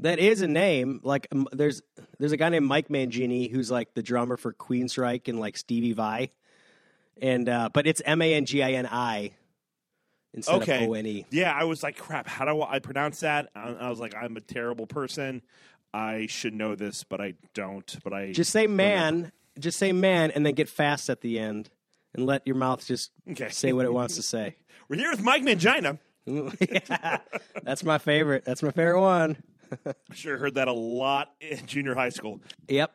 That is a name. Like um, there's there's a guy named Mike Mangini who's like the drummer for Queensryche and like Stevie Vai, and uh, but it's M A N G I N I instead Okay. of O N E. Yeah, I was like, crap. How do I pronounce that? I, I was like, I'm a terrible person. I should know this, but I don't. But I Just say man. Just say man, and then get fast at the end, and let your mouth just Okay. say what it wants to say. We're here with Mike Mangina. Yeah, that's my favorite. That's my favorite one. Sure heard that a lot in junior high school. Yep.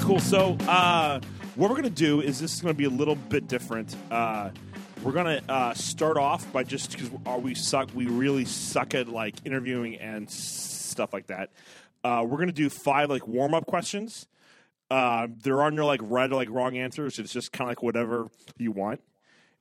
Cool. So, uh, what we're gonna do is this is gonna be a little bit different. Uh, we're gonna uh, start off by just because we suck, we really suck at like interviewing and stuff like that. Uh, we're gonna do five like warm up questions. Uh, there are no like right or like wrong answers. It's just kind of like whatever you want.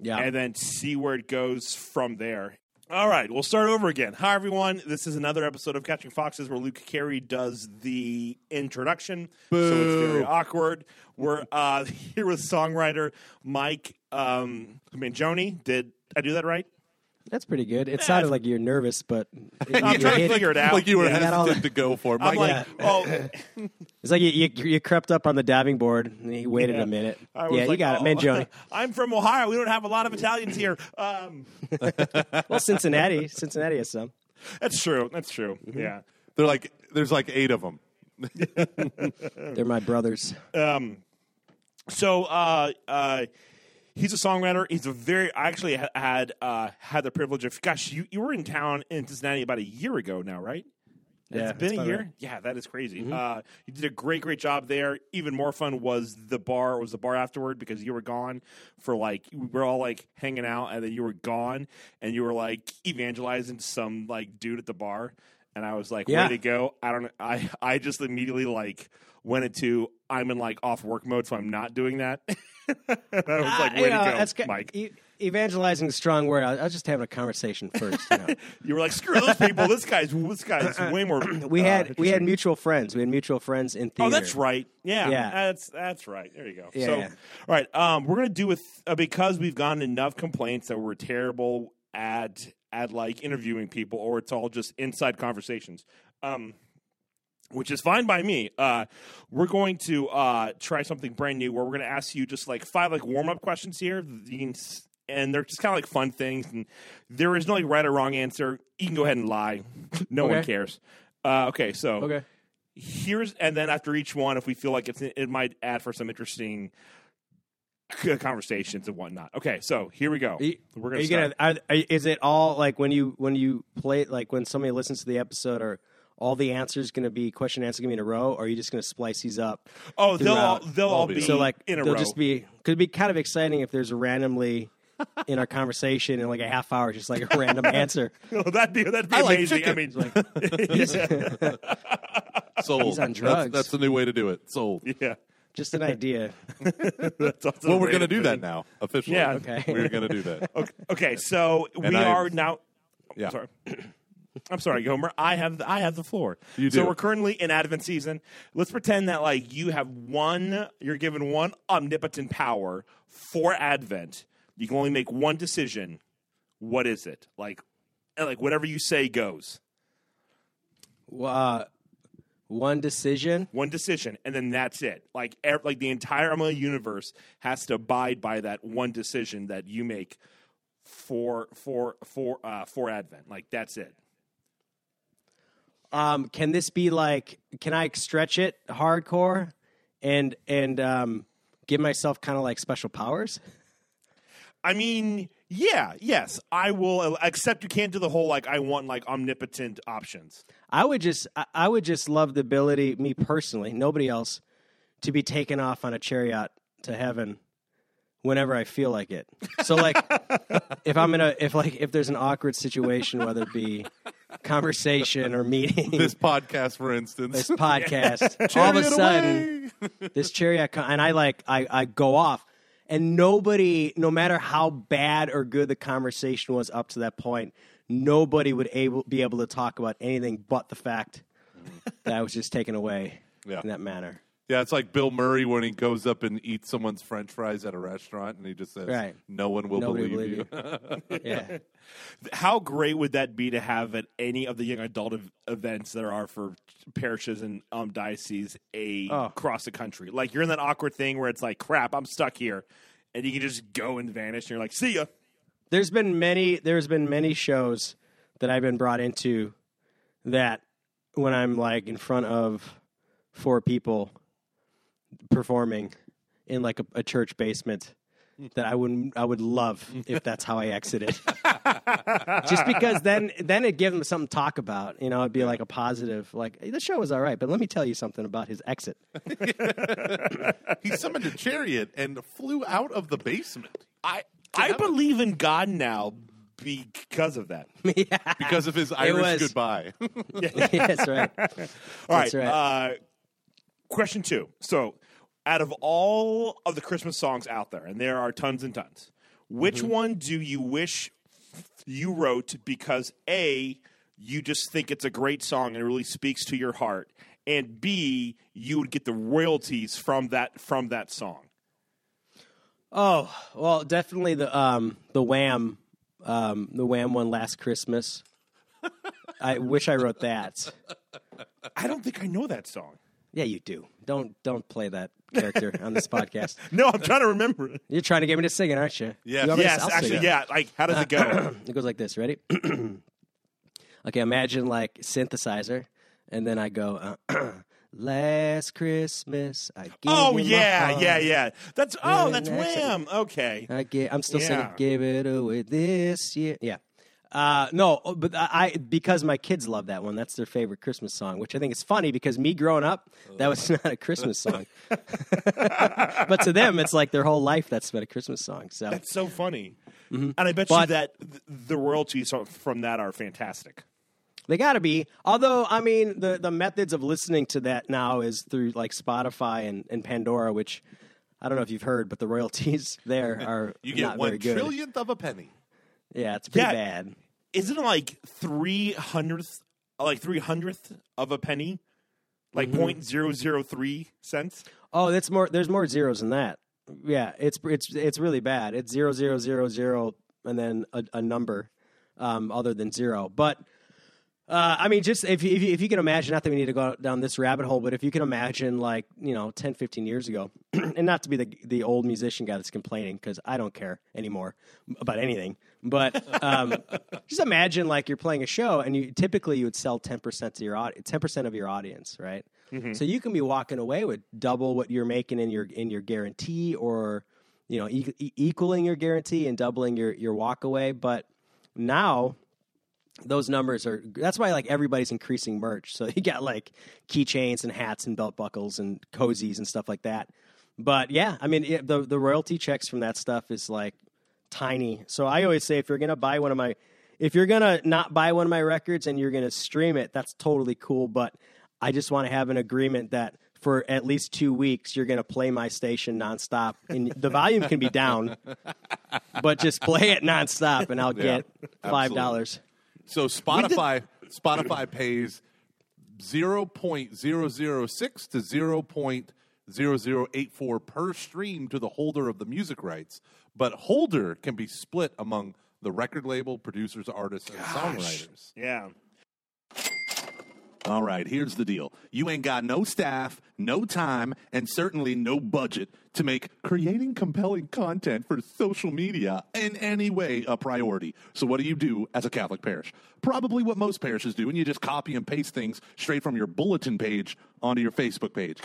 Yeah. and then see where it goes from there. All right, we'll start over again. Hi, everyone. This is another episode of Catching Foxes where Luke Carey does the introduction. So it's very awkward. We're uh, here with songwriter Mike um, Mangione. Did I do that right? That's pretty good. It sounded like you're nervous, but I'm you trying to hit- figure it out. like you were Yeah. Got all hesitant to go for it. I'm Mike, like, oh, It's like you, you, you crept up on the diving board and you waited Yeah. a minute. I was Yeah, you like, got oh, it, Mangione. I'm from Ohio. We don't have a lot of Italians here. Um, Well, Cincinnati, Cincinnati has some. that's true. That's true. Mm-hmm. Yeah. they're like there's like eight of them. They're my brothers. So uh, uh, he's a songwriter. He's a very. I actually had uh, had the privilege of. Gosh, you, you were in town in Cincinnati about a year ago now, right? Yeah, it's been a year. right. Mm-hmm. Yeah, that is crazy. Uh, you did a great, great job there. Even more fun was the bar. Was the bar afterward because you were gone for like we were all like hanging out, and then you were gone, and you were like evangelizing some like dude at the bar, and I was like, Yeah. way to go. I don't. I I just immediately like went into I'm in like off work mode, so I'm not doing that. I was like, Uh, way know, to go, Mike. e- evangelizing is a strong word. I, I was just having a conversation first. You know. You were like, screw those people. This guy's this guy's way more. we uh, had we had mutual friends. We had mutual friends in theater. Oh, that's right. Yeah, Yeah. that's that's right. There you go. Yeah, so, yeah. all right, um, we're gonna do with uh, because we've gotten enough complaints that we're terrible at at like interviewing people, or it's all just inside conversations. Um, which is fine by me. Uh, we're going to uh, try something brand new where we're going to ask you just like five like warm up questions here. Can and they're just kind of like fun things, and there is no like right or wrong answer. You can go ahead and lie. No one cares. Uh, okay, so Okay. here's and then after each one, if we feel like it's it might add for some interesting conversations and whatnot. Okay, so here we go. Are you, We're gonna gonna? Are, are, is it all like when you when you play like when somebody listens to the episode? Are all the answers going to be question and answer going to be in a row, or are you just going to splice these up? oh, they'll all, they'll all be so like in a they'll row. just be could be kind of exciting if there's a randomly in our conversation in like a half hour, just like a random answer. Oh, that'd be that'd be I like amazing. I chicken. mean, Sold. He's on That's- drugs. That's, the new way to do it. Sold. yeah. Just an idea. That's also Well, we're going to do that now officially. Yeah. Okay. We're going to do that. Okay, okay, so we And I- are now. Yeah. Sorry. I'm sorry, Gomer. I have the, I have the floor. You do. So we're currently in Advent season. Let's pretend that like you have one. You're given one omnipotent power for Advent. You can only make one decision. What is it? Like, like whatever you say goes. Uh, one decision. One decision, and then that's it. Like, ev- like the entire Umbrella universe has to abide by that one decision that you make for for for uh, for Advent. Like that's it. Um, can this be like? Can I stretch it hardcore, and and um, give myself kind of like special powers? I mean, yeah, yes, I will. Except you can't do the whole like I want like omnipotent options. I would just I- I would just love the ability, me personally, nobody else, to be taken off on a chariot to heaven whenever I feel like it. So like if I'm in a if like if there's an awkward situation, whether it be conversation or meeting. This podcast, for instance. this podcast, all of a sudden this chariot co- and I like I, I go off. And nobody no matter how bad or good the conversation was up to that point nobody would able be able to talk about anything but the fact that I was just taken away Yeah. in that manner Yeah, it's like Bill Murray when he goes up and eats someone's French fries at a restaurant, and he just says, Right. "No one will Nobody believe, believe you." Yeah. How great would that be to have at any of the young adult ev- events there are for parishes and um, dioceses a Oh. across the country? Like you're in that awkward thing where it's like, crap, I'm stuck here, and you can just go and vanish, and you're like, see ya. There's been many. There's been many shows that I've been brought into that when I'm like in front of four people performing in like a, a church basement that I would I would love if that's how I exited. Just because then then it gives them something to talk about. You know, it'd be like a positive. Like the show was all right, but let me tell you something about his exit. he summoned a chariot and flew out of the basement I I believe in God now because of that. yeah, because of his Irish was- goodbye. that's right. All That's right. right. Uh, question two. So, out of all of the Christmas songs out there, and there are tons and tons, which Mm-hmm. one do you wish you wrote because A, you just think it's a great song and it really speaks to your heart, and B, you would get the royalties from that from that song? Oh well, definitely the um the Wham, um the Wham one last Christmas. I wish I wrote that. I don't think I know that song. Yeah, you do. Don't don't play that character on this podcast. No, I'm trying to remember it. You're trying to get me to sing it, aren't you? Yeah. You want me to- Yes, I'll sing actually, it. yeah. Like, how does it go? It goes like this. Ready? okay, imagine like synthesizer, and then I go. Uh, Last Christmas, I gave oh you my yeah, heart. yeah, yeah. That's oh, that's. Wham. Okay. I get, I'm still Yeah. singing "Give It Away" this year. Yeah, uh, no, but I because my kids love that one. That's their favorite Christmas song, which I think is funny because me growing up, that was not a Christmas song. but to them, it's like their whole life that's been a Christmas song. So That's so funny. And I bet Mm-hmm. But- you that the royalties from that are fantastic. they got to be. Although I mean, the the methods of listening to that now is through like Spotify and, and Pandora, which. I don't know if you've heard, but the royalties there are You get one trillionth of a penny. Yeah, it's pretty bad. Isn't it like three hundredth, like three hundredth of a penny, like Mm-hmm. point zero zero three cents? Oh, that's more. There's more zeros than that. Yeah, it's it's it's really bad. It's zero zero zero zero and then a, a number um, other than zero. But uh, I mean, just if you, if you, if you can imagine, not that we need to go down this rabbit hole, but if you can imagine, like you know, 10, 15 years ago, and not to be the the old musician guy that's complaining because I don't care anymore about anything. But um, just imagine like you're playing a show and you typically you would sell ten percent to your audience, ten percent of your audience, right? So you can be walking away with double what you're making in your in your guarantee, or you know, e- equaling your guarantee and doubling your your walk away. But now those numbers are that's why like everybody's increasing merch so you got like keychains and hats and belt buckles and cozies and stuff like that but yeah i mean it, the the royalty checks from that stuff is like tiny. So i always say if you're gonna buy one of my if you're gonna not buy one of my records and you're gonna stream it that's totally cool but i just want to have an agreement that for at least two weeks you're gonna play my station nonstop and the volume can be down but just play it nonstop and i'll get five dollars. So Spotify Spotify pays zero point zero zero six to zero point zero zero eight four per stream to the holder of the music rights, but holder can be split among the record label, producers, artists, and songwriters. Yeah. All right, here's the deal. You ain't got no staff, no time, and certainly no budget to make creating compelling content for social media in any way a priority. So, what do you do as a Catholic parish? Probably what most parishes do, and you just copy and paste things straight from your bulletin page onto your Facebook page.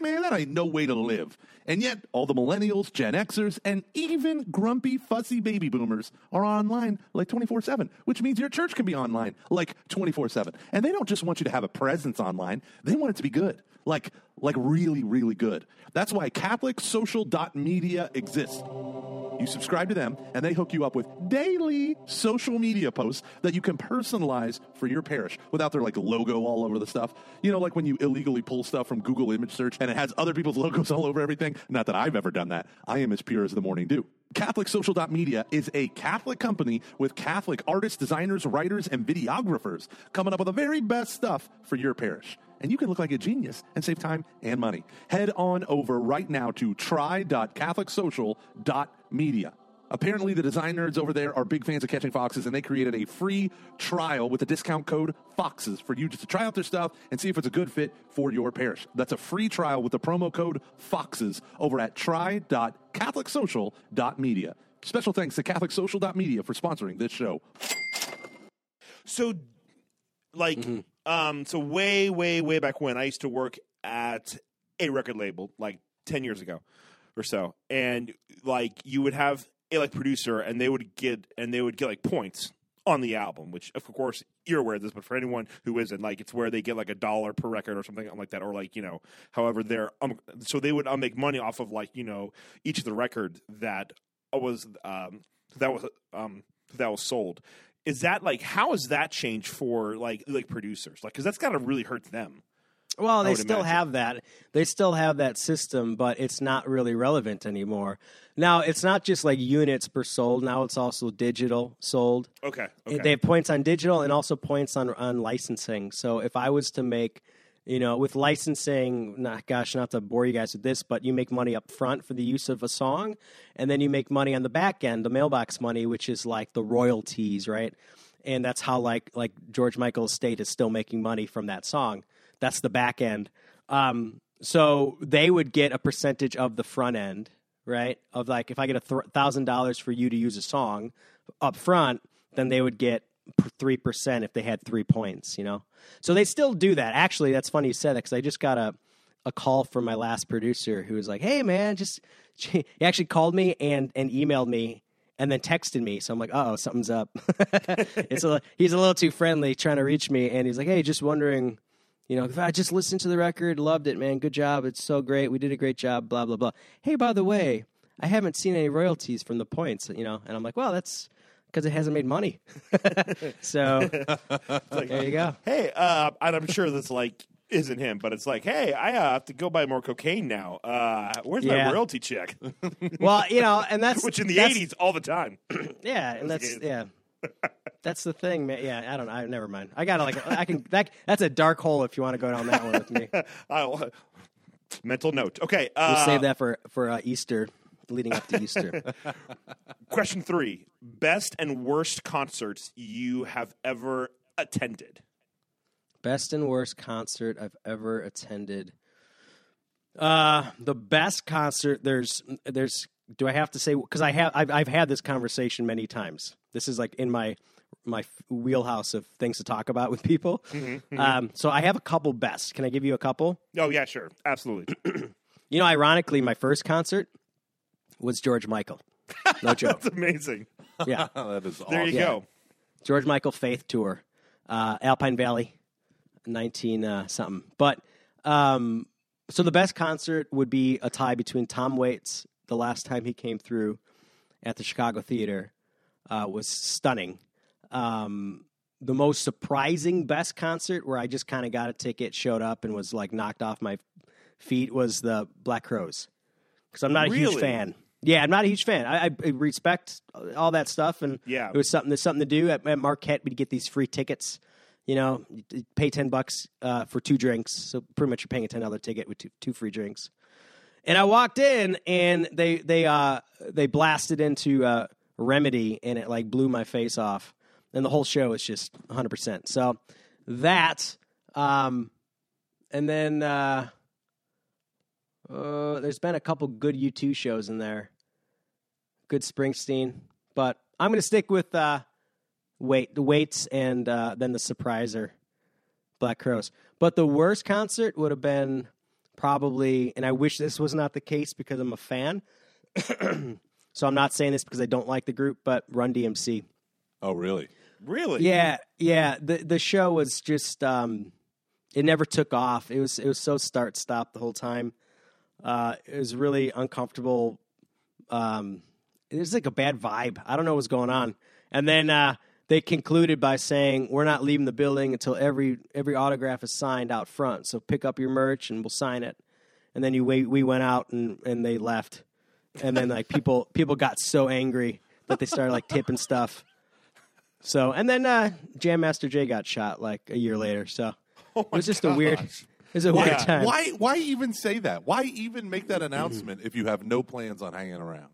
Man, that ain't no way to live. And yet, all the millennials, Gen Xers, and even grumpy, fussy baby boomers are online like 24 7, which means your church can be online like 24 7. And they don't just want you to have a presence online, they want it to be good. Like, like really, really good. That's why CatholicSocial.media exists. You subscribe to them, and they hook you up with daily social media posts that you can personalize for your parish without their like logo all over the stuff. You know, like when you illegally pull stuff from Google image search and it has other people's logos all over everything. Not that I've ever done that. I am as pure as the morning dew. CatholicSocial.media is a Catholic company with Catholic artists, designers, writers, and videographers coming up with the very best stuff for your parish. And you can look like a genius and save time and money. Head on over right now to try.catholicsocial.media. Apparently, the design nerds over there are big fans of catching foxes, and they created a free trial with the discount code FOXES for you just to try out their stuff and see if it's a good fit for your parish. That's a free trial with the promo code FOXES over at try.catholicsocial.media. Special thanks to catholicsocial.media for sponsoring this show. So, like, mm-hmm. Um, so way, way, way back when I used to work at a record label, like ten years ago or so, and like you would have a like producer, and they would get and they would get like points on the album, which of course you're aware of this, but for anyone who isn't, like it's where they get like a dollar per record or something like that, or like you know, however they're um, so they would um, make money off of like you know each of the record that was um that was um that was sold. Is that like how has that changed for like like producers? Like because that's got to really hurt them. Well, they still imagine. have that. They still have that system, but it's not really relevant anymore. Now, it's not just like units per sold. Now it's also digital sold. Okay, okay. They have points on digital and also points on on licensing. So if I was to make, you know, with licensing, not gosh, not to bore you guys with this, but you make money up front for the use of a song, and then you make money on the back end, the mailbox money, which is like the royalties, right? And that's how like like George Michael's estate is still making money from that song. That's the back end. Um, so they would get a percentage of the front end, right? Of like if I get a thousand dollars for you to use a song up front, then they would get three percent if they had three points. You know, so they still do that. Actually, that's funny you said that because I just got a a call from my last producer who was like, "Hey, man, just." He actually called me and and emailed me and then texted me. So I'm like, oh, something's up. it's a, he's a little too friendly trying to reach me, and he's like, hey, just wondering, you know, if I just listened to the record, loved it, man, good job, it's so great, we did a great job, blah blah blah. Hey, by the way, I haven't seen any royalties from the points, you know, and I'm like, well, that's because it hasn't made money. so there you go. hey, uh, and I'm sure this like isn't him, but it's like, hey, I uh, have to go buy more cocaine now. Uh, where's my royalty check? Well, you know, and that's Which in the '80s, all the time. Yeah, and that's yeah. That's the thing, man. Yeah, I don't. I never mind. I gotta like. I can. That that's a dark hole if you want to go down that one with me. I'll, mental note. Okay, We'll uh, save that for for uh, Easter, leading up to Easter. question three: Best and worst concerts you have ever attended. best and worst concert I've ever attended. Uh, the best concert. There's there's. Do I have to say? Because I have. I've, I've had this conversation many times. This is like in my my wheelhouse of things to talk about with people. Um, so I have a couple best. Can I give you a couple? Oh yeah, sure, absolutely. You know, ironically, my first concert was George Michael. No joke. That's amazing. Yeah, that is There you Yeah. go. George Michael Faith Tour, uh, Alpine Valley, nineteen uh, something. But um, so the best concert would be a tie between Tom Waits, the last time he came through at the Chicago Theater, uh, was stunning. Um, the most surprising best concert where I just kind of got a ticket, showed up, and was like knocked off my feet was the Black Crowes because I'm not a Really? huge fan. Yeah, I'm not a huge fan. I, I respect all that stuff, and Yeah. it was something. There's something to do at, at Marquette. We'd get these free tickets. You know, you pay ten bucks uh, for two drinks, so pretty much you're paying a ten dollar ticket with two, two free drinks. And I walked in, and they they uh, they blasted into uh, Remedy, and it like blew my face off. And the whole show is just 100. percent So that, um, and then uh, uh, there's been a couple good U2 shows in there. Good Springsteen, but I'm going to stick with uh, wait the Waits and uh, then the surpriser, Black Crowes. But the worst concert would have been probably, and I wish this was not the case because I'm a fan. so I'm not saying this because I don't like the group, but Run DMC. Oh, really? Really? Yeah, yeah. The the show was just um, it never took off. It was it was so start stop the whole time. Uh, it was really uncomfortable. Um, it was like a bad vibe. I don't know what was going on. And then uh, they concluded by saying, "We're not leaving the building until every every autograph is signed out front. So pick up your merch and we'll sign it." And then you wait. We went out and and they left. And then like people people got so angry that they started like tipping stuff. So and then uh, Jam Master Jay got shot like a year later. So Oh it was just a weird. It's a weird Yeah. time. Why? Why even say that? Why even make that announcement if you have no plans on hanging around?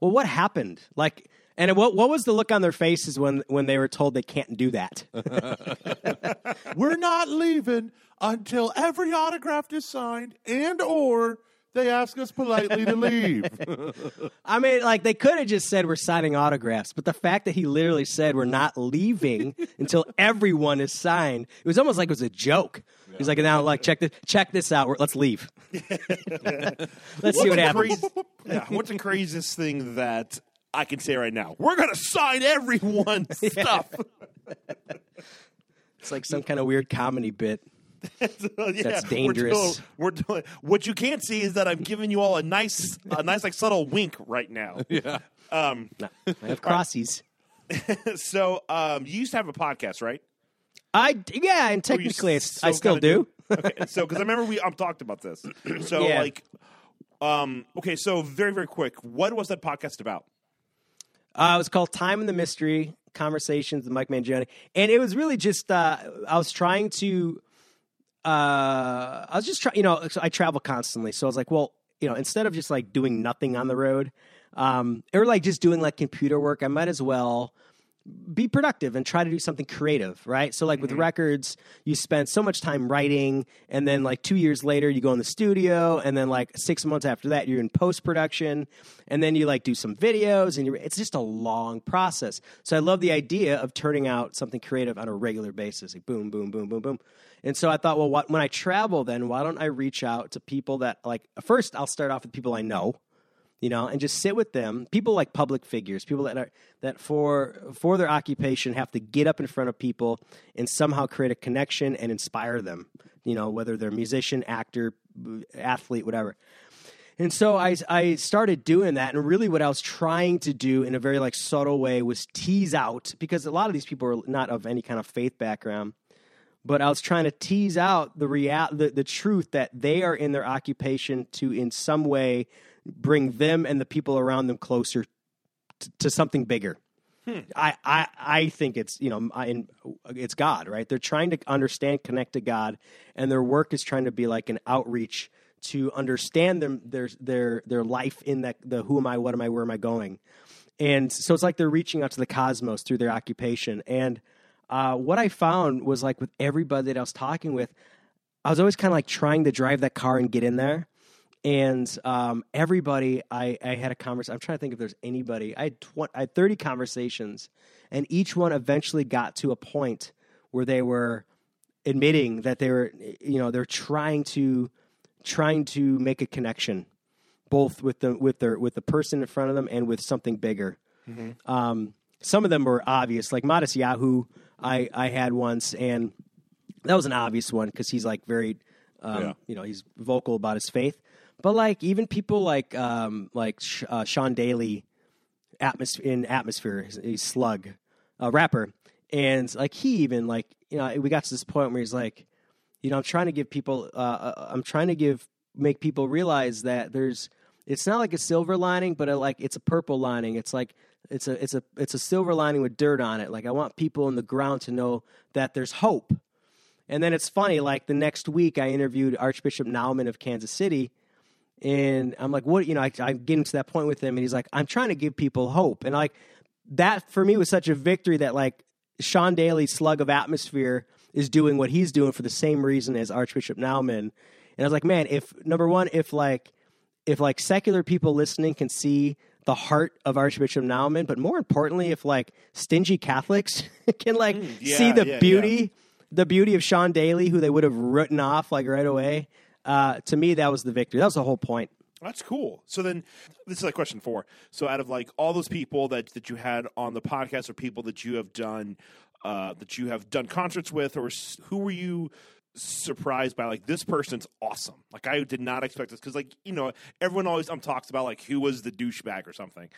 Well, what happened? Like, and what what was the look on their faces when when they were told they can't do that? We're not leaving until every autograph is signed and or they ask us politely to leave. I mean, like they could have just said we're signing autographs, but the fact that he literally said we're not leaving until everyone is signed, it was almost like it was a joke. He's like, now, like check this, check this out. We're, let's leave. let's see what happens. crazy- yeah, what's the craziest thing that I can say right now? We're gonna sign everyone's stuff. It's like some kind of weird comedy bit. Yeah, That's we're dangerous. doing- We're doing, what you can't see is that I'm giving you all a nice, a nice like subtle wink right now. yeah. Um, No, I have crossies. so um, you used to have a podcast, right? I yeah, and Or you technically it's, I still still kinda do. okay, so because I remember we um, talked about this. So Yeah. like, um, okay, so very very quick, what was that podcast about? Uh, it was called Time in the Mystery Conversations with Mike Mangione. And it was really just, uh, I was trying to, I was just trying, you know, I travel constantly. So I was like, well, you know, instead of just like doing nothing on the road, um, or like just doing like computer work, I might as well be productive and try to do something creative, right? So like with mm-hmm. records, you spend so much time writing and then like 2 years later you go in the studio and then like 6 months after that you're in post production and then you like do some videos and you're it's just a long process. So I love the idea of turning out something creative on a regular basis. Like boom boom boom boom boom. And so I thought, well, what, when I travel, then why don't I reach out to people that like? First, I'll start off with people I know, you know, and just sit with them. People like public figures, people that are that for for their occupation have to get up in front of people and somehow create a connection and inspire them. You know, whether they're musician, actor, athlete, whatever. And so I I started doing that, and really what I was trying to do in a very like subtle way was tease out because a lot of these people are not of any kind of faith background but I was trying to tease out the real the, the truth that they are in their occupation to in some way bring them and the people around them closer t- to something bigger. I, I I think it's you know I, it's God right. They're trying to understand, connect to God, and their work is trying to be like an outreach to understand them their their their life in that the who am I, what am I, where am I going, and so it's like they're reaching out to the cosmos through their occupation. And uh, what I found was like with everybody that I was talking with, I was always kind of like trying to drive that car and get in there. And um, everybody, I, I had a conversation. I'm trying to think if there's anybody. I had, tw- I had 30 conversations, and each one eventually got to a point where they were admitting that they were, you know, they're trying to trying to make a connection, both with the with their with the person in front of them and with something bigger. Um, some of them were obvious, like Matt Maher who. I I had once, and that was an obvious one because he's like very, um, Yeah. you know, he's vocal about his faith. But like even people like um, like Sh- uh, Sean Daley, in Atmosphere, he's, Slug, a rapper, and like he even like you know we got to this point where he's like, you know, I'm trying to give people, uh, uh, I'm trying to give make people realize that there's, it's not like a silver lining, but a, like it's a purple lining. It's like it's a it's a it's a silver lining with dirt on it. Like I want people in the ground to know that there's hope. And then it's funny, like the next week I interviewed Archbishop Naumann of Kansas City. And I'm like, what, you know, I, I'm getting to that point with him. And he's like, I'm trying to give people hope. And like, that for me was such a victory that like Sean Daley's slug of atmosphere is doing what he's doing for the same reason as Archbishop Naumann. And I was like, man, if number one, if like, if like secular people listening can see the heart of Archbishop Naumann, but more importantly, if like stingy Catholics can like mm, yeah, see the yeah, beauty, the beauty of Sean Daley, who they would have written off like right away. Uh, to me, that was the victory. That was the whole point. That's cool. So then, this is like question four. So out of like all those people that that you had on the podcast, or people that you have done uh, that you have done concerts with, or who were you surprised by? Like this person's awesome. Like I did not expect this because like you know everyone always um talks about like who was the douchebag or something.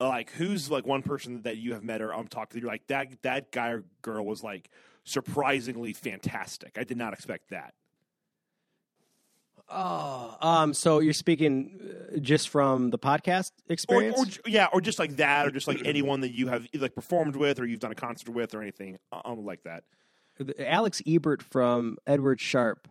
Like who's like one person that you have met or um talked to? You're like that that guy or girl was like surprisingly fantastic. I did not expect that. Oh, um, so you're speaking uh, just from the podcast or, experience? or yeah, or just like that, or just like anyone that you have like performed with, or you've done a concert with, or anything um, like that. Alex Ebert from Edward Sharpe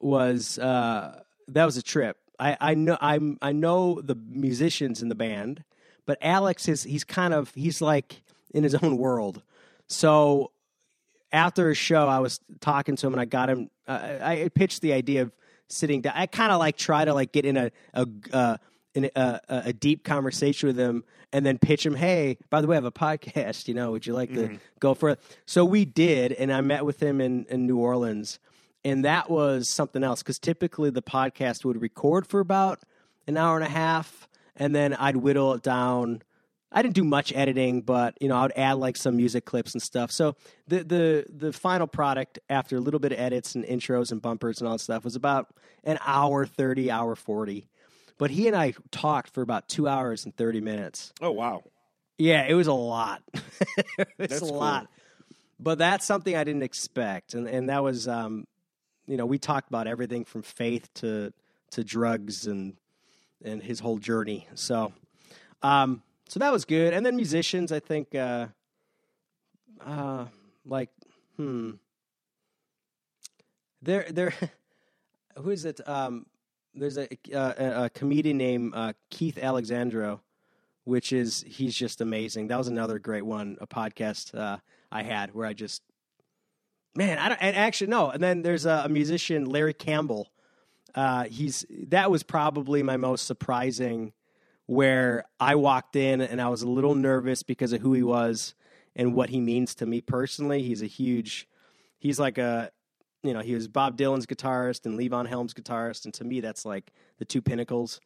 was uh, that was a trip. I, I know I'm I know the musicians in the band, but Alex is he's kind of he's like in his own world. So after a show, I was talking to him and I got him. Uh, I pitched the idea of sitting down. I kind of like try to like get in a a uh, in a, a, a deep conversation with him and then pitch him. Hey, by the way, I have a podcast. You know, would you like to go for it? So we did, and I met with him in in New Orleans, and that was something else because typically the podcast would record for about an hour and a half, and then I'd whittle it down. I didn't do much editing, but you know, I'd add like some music clips and stuff. So the the the final product after a little bit of edits and intros and bumpers and all that stuff was about an hour 30, hour 40. But he and I talked for about 2 hours and 30 minutes. Oh wow. Yeah, it was a lot. it was That's a cool. lot. But that's something I didn't expect. And and that was um you know, we talked about everything from faith to to drugs and and his whole journey. So um so that was good. And then musicians, I think uh uh like hmm there there who is it um there's a uh, a, a comedian named uh, Keith Alexandro which is he's just amazing. That was another great one, a podcast uh, I had where I just man, I don't and actually no. And then there's a, a musician, Larry Campbell. Uh, he's that was probably my most surprising. Where I walked in and I was a little nervous because of who he was and what he means to me personally. He's a huge, he's like a, you know, he was Bob Dylan's guitarist and Levon Helm's guitarist, and to me that's like the two pinnacles.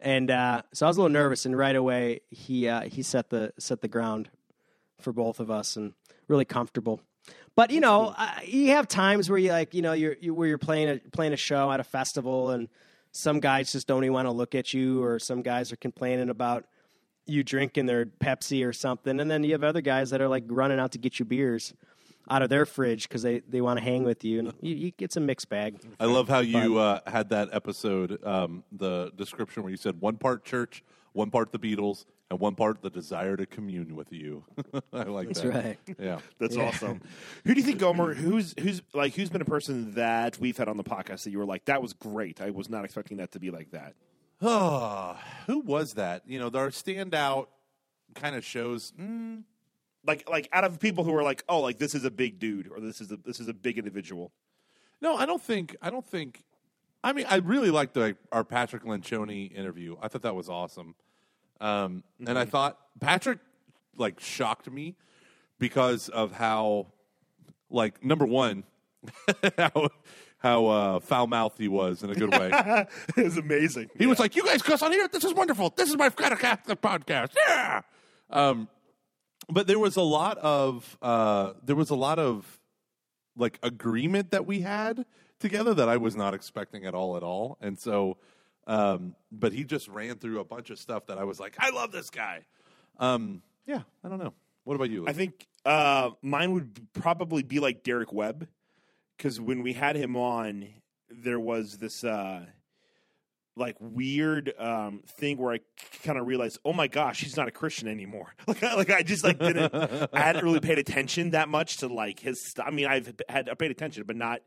And uh, so I was a little nervous, and right away he uh, he set the set the ground for both of us, and really comfortable. But you know, uh, you have times where you like, you know, you're you, where you're playing a playing a show at a festival, and some guys just don't even want to look at you, or some guys are complaining about you drinking their Pepsi or something, and then you have other guys that are like running out to get you beers out of their fridge because they, they want to hang with you, and you, you get some mixed bag. I love how you uh, had that episode, um, the description where you said one part church, one part the Beatles, and one part the desire to commune with you. I like That's that. right. Yeah. That's awesome. Who do you think, Gomer? Who's who's like who's been a person that we've had on the podcast that you were like that was great? I was not expecting that to be like that. Oh, who was that? You know, our standout kind of shows. Mm, Like like out of people who are like, oh, like this is a big dude or this is a this is a big individual. no, I don't think. I don't think. I mean, I really liked the, our Patrick Lencioni interview. I thought that was awesome, um, and I thought Patrick like shocked me because of how, like, number one, how how uh, foul mouthed he was in a good way. it was amazing. He was like, "You guys cuss on here. This is wonderful. This is my kind of podcast." Yeah. Um, but there was a lot of uh, there was a lot of like agreement that we had together that I was not expecting at all at all, and so. Um, but he just ran through a bunch of stuff that I was like, "I love this guy." Um, yeah, I don't know. What about you? I think uh, mine would probably be like Derek Webb because when we had him on, there was this uh, like weird um, thing where I kind of realized, oh my gosh, he's not a Christian anymore. Like, I, like I just like didn't, I hadn't really paid attention that much to like his. St- I mean, I've had I paid attention, but not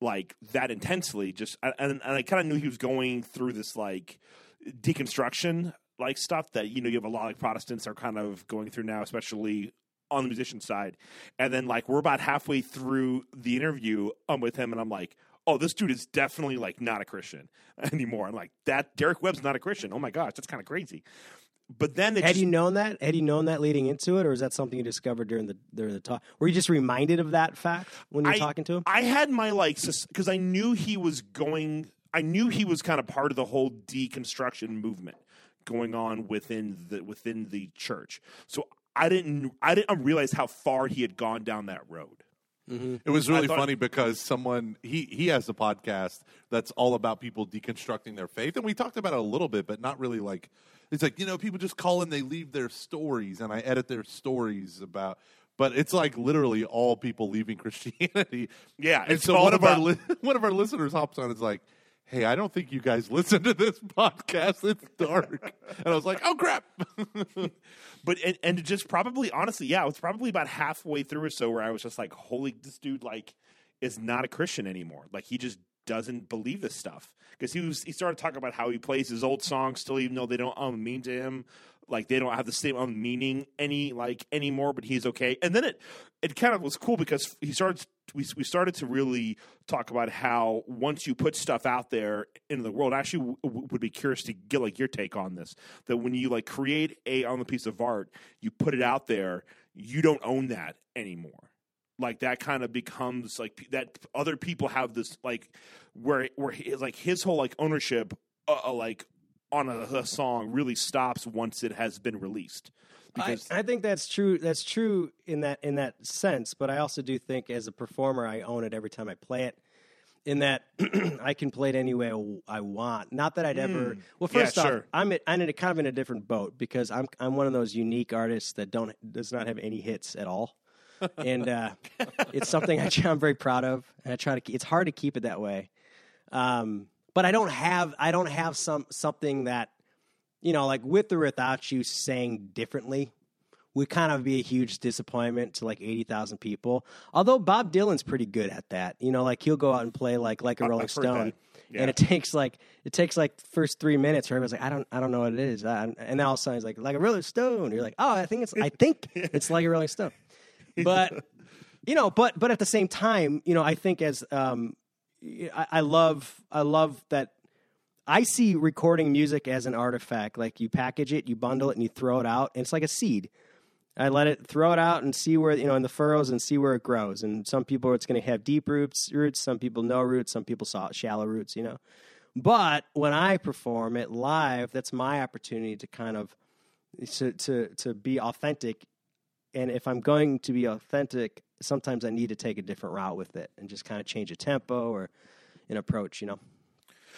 like that intensely. Just and, and I kind of knew he was going through this like deconstruction like stuff that you know you have a lot of Protestants are kind of going through now, especially on the musician side. And then like we're about halfway through the interview um, with him, and I'm like, oh, this dude is definitely like not a Christian anymore. I'm like that Derek Webb's not a Christian. Oh my gosh, that's kind of crazy. But then it Had just, you known that? Had you known that leading into it, or is that something you discovered during the during the talk? Were you just reminded of that fact when you were I- talking to him? I had my like because I knew he was going. I knew he was kind of part of the whole deconstruction movement going on within the within the church. So I didn't I didn't realize how far he had gone down that road. Mm-hmm. It was really thought- funny because someone he he has a podcast that's all about people deconstructing their faith, and we talked about it a little bit, but not really like it's like you know people just call in, they leave their stories, and I edit their stories about. But it's like literally all people leaving Christianity. Yeah, and it's so one of our about- one of our listeners hops on. is like, "Hey, I don't think you guys listen to this podcast. It's dark." and I was like, "Oh crap!" But and, and just probably honestly, yeah, it was probably about halfway through or so where I was just like, "Holy, this dude like is not a Christian anymore. Like he just doesn't believe this stuff. Because he was he started talking about how he plays his old songs still even though they don't um, mean to him like they don't have the same um, meaning any like anymore but he's okay. And then it it kind of was cool because he started we, we started to really talk about how once you put stuff out there into the world I actually w- would be curious to get like your take on this. That when you like create a on the piece of art you put it out there you don't own that anymore like that kind of becomes like p- that other people have this like where where he, like his whole like ownership uh, uh, like on a, a song really stops once it has been released I, because I think that's true. That's true in that in that sense. But I also do think, as a performer, I own it every time I play it. In that I can play it any way I want. Not that I'd ever. Well, Yeah, first off, sure. I'm I'm in a kind of in a different boat because I'm I'm one of those unique artists that don't does not have any hits at all, and uh, it's something I, I'm very proud of, and I try to. keep- It's hard to keep it that way, um, but I don't have I don't have some something that you know, like with or without you saying differently, would kind of be a huge disappointment to like 80,000 people. Although Bob Dylan's pretty good at that. You know, like he'll go out and play like like a I- Rolling I've Stone. Yeah. And it takes like it takes like first three minutes where everyone's like, I don't I don't know what it is. I, and then all of a sudden it's like like a Rolling Stone. You're like, oh, I think it's I think it's like a Rolling Stone. But you know, but but at the same time, you know, I think as um, I, I love I love that I see recording music as an artifact. Like you package it, you bundle it, and you throw it out. And it's like a seed. I let it throw it out and see where you know in the furrows and see where it grows. And some people it's going to have deep roots, roots. Some people no roots. Some people saw shallow roots. You know. But when I perform it live, that's my opportunity to kind of to to to be authentic. And if I'm going to be authentic, sometimes I need to take a different route with it and just kind of change a tempo or an approach. You know.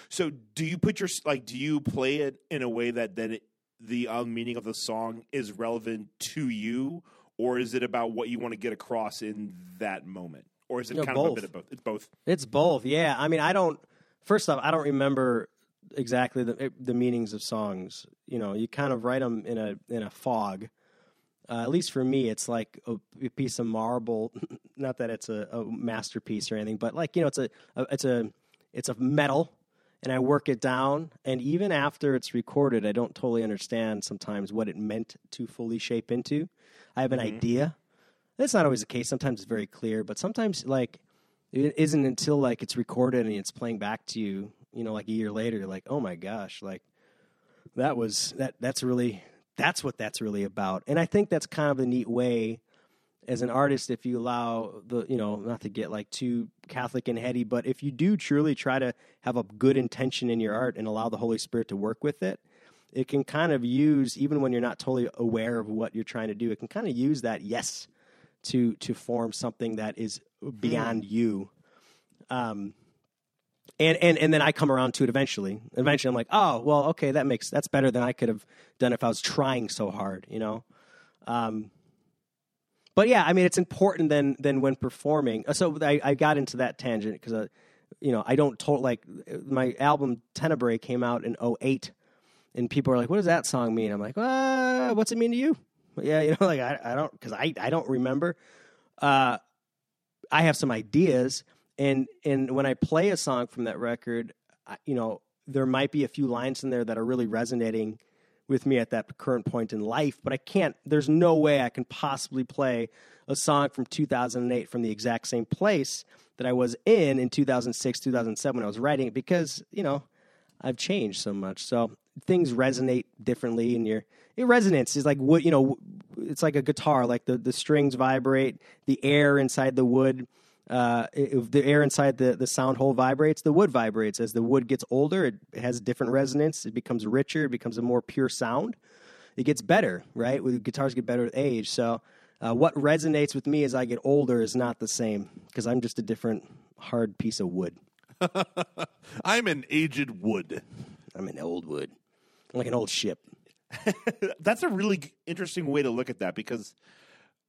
so do you put your like do you play it in a way that that it, the um, meaning of the song is relevant to you or is it about what you want to get across in that moment or is it No, kind of a bit of both it's both It's both. Yeah. I mean, I don't. First off, I don't remember exactly the the meanings of songs. You know, you kind of write them in a in a fog. Uh, at least for me, it's like a, a piece of marble. Not that it's a, a masterpiece or anything, but like you know, it's a, a it's a it's a metal, and I work it down. And even after it's recorded, I don't totally understand sometimes what it meant to fully shape into. I have an idea. That's not always the case. Sometimes it's very clear, but sometimes like it isn't until like it's recorded and it's playing back to you, you know, like a year later, you're like, oh my gosh, like that was that that's really that's what that's really about. And I think that's kind of a neat way as an artist if you allow the you know, not to get like too Catholic and heady, but if you do truly try to have a good intention in your art and allow the Holy Spirit to work with it, it can kind of use even when you're not totally aware of what you're trying to do, it can kind of use that yes to to form something that is beyond you. Um, and and and then I come around to it eventually. Eventually, I'm like, oh well, okay, that makes that's better than I could have done if I was trying so hard, you know. Um, but yeah, I mean, it's important then then when performing. So I, I got into that tangent because, uh, you know, I don't told like my album Tenebrae came out in 08 and people are like, "What does that song mean?" I'm like, uh, "What's it mean to you?" Yeah, you know, like I, I don't because I I don't remember. Uh, I have some ideas, and and when I play a song from that record, you know, there might be a few lines in there that are really resonating with me at that current point in life, but I can't. There's no way I can possibly play a song from 2008 from the exact same place that I was in in 2006, 2007 when I was writing it because you know I've changed so much. So things resonate differently, and your it resonance is like wood. You know, it's like a guitar. Like the the strings vibrate, the air inside the wood. Uh, if the air inside the, the sound hole vibrates, the wood vibrates. As the wood gets older, it has different resonance. It becomes richer. It becomes a more pure sound. It gets better, right? With guitars get better with age. So, uh, what resonates with me as I get older is not the same because I'm just a different hard piece of wood. I'm an aged wood. I'm an old wood, I'm like an old ship. that's a really interesting way to look at that because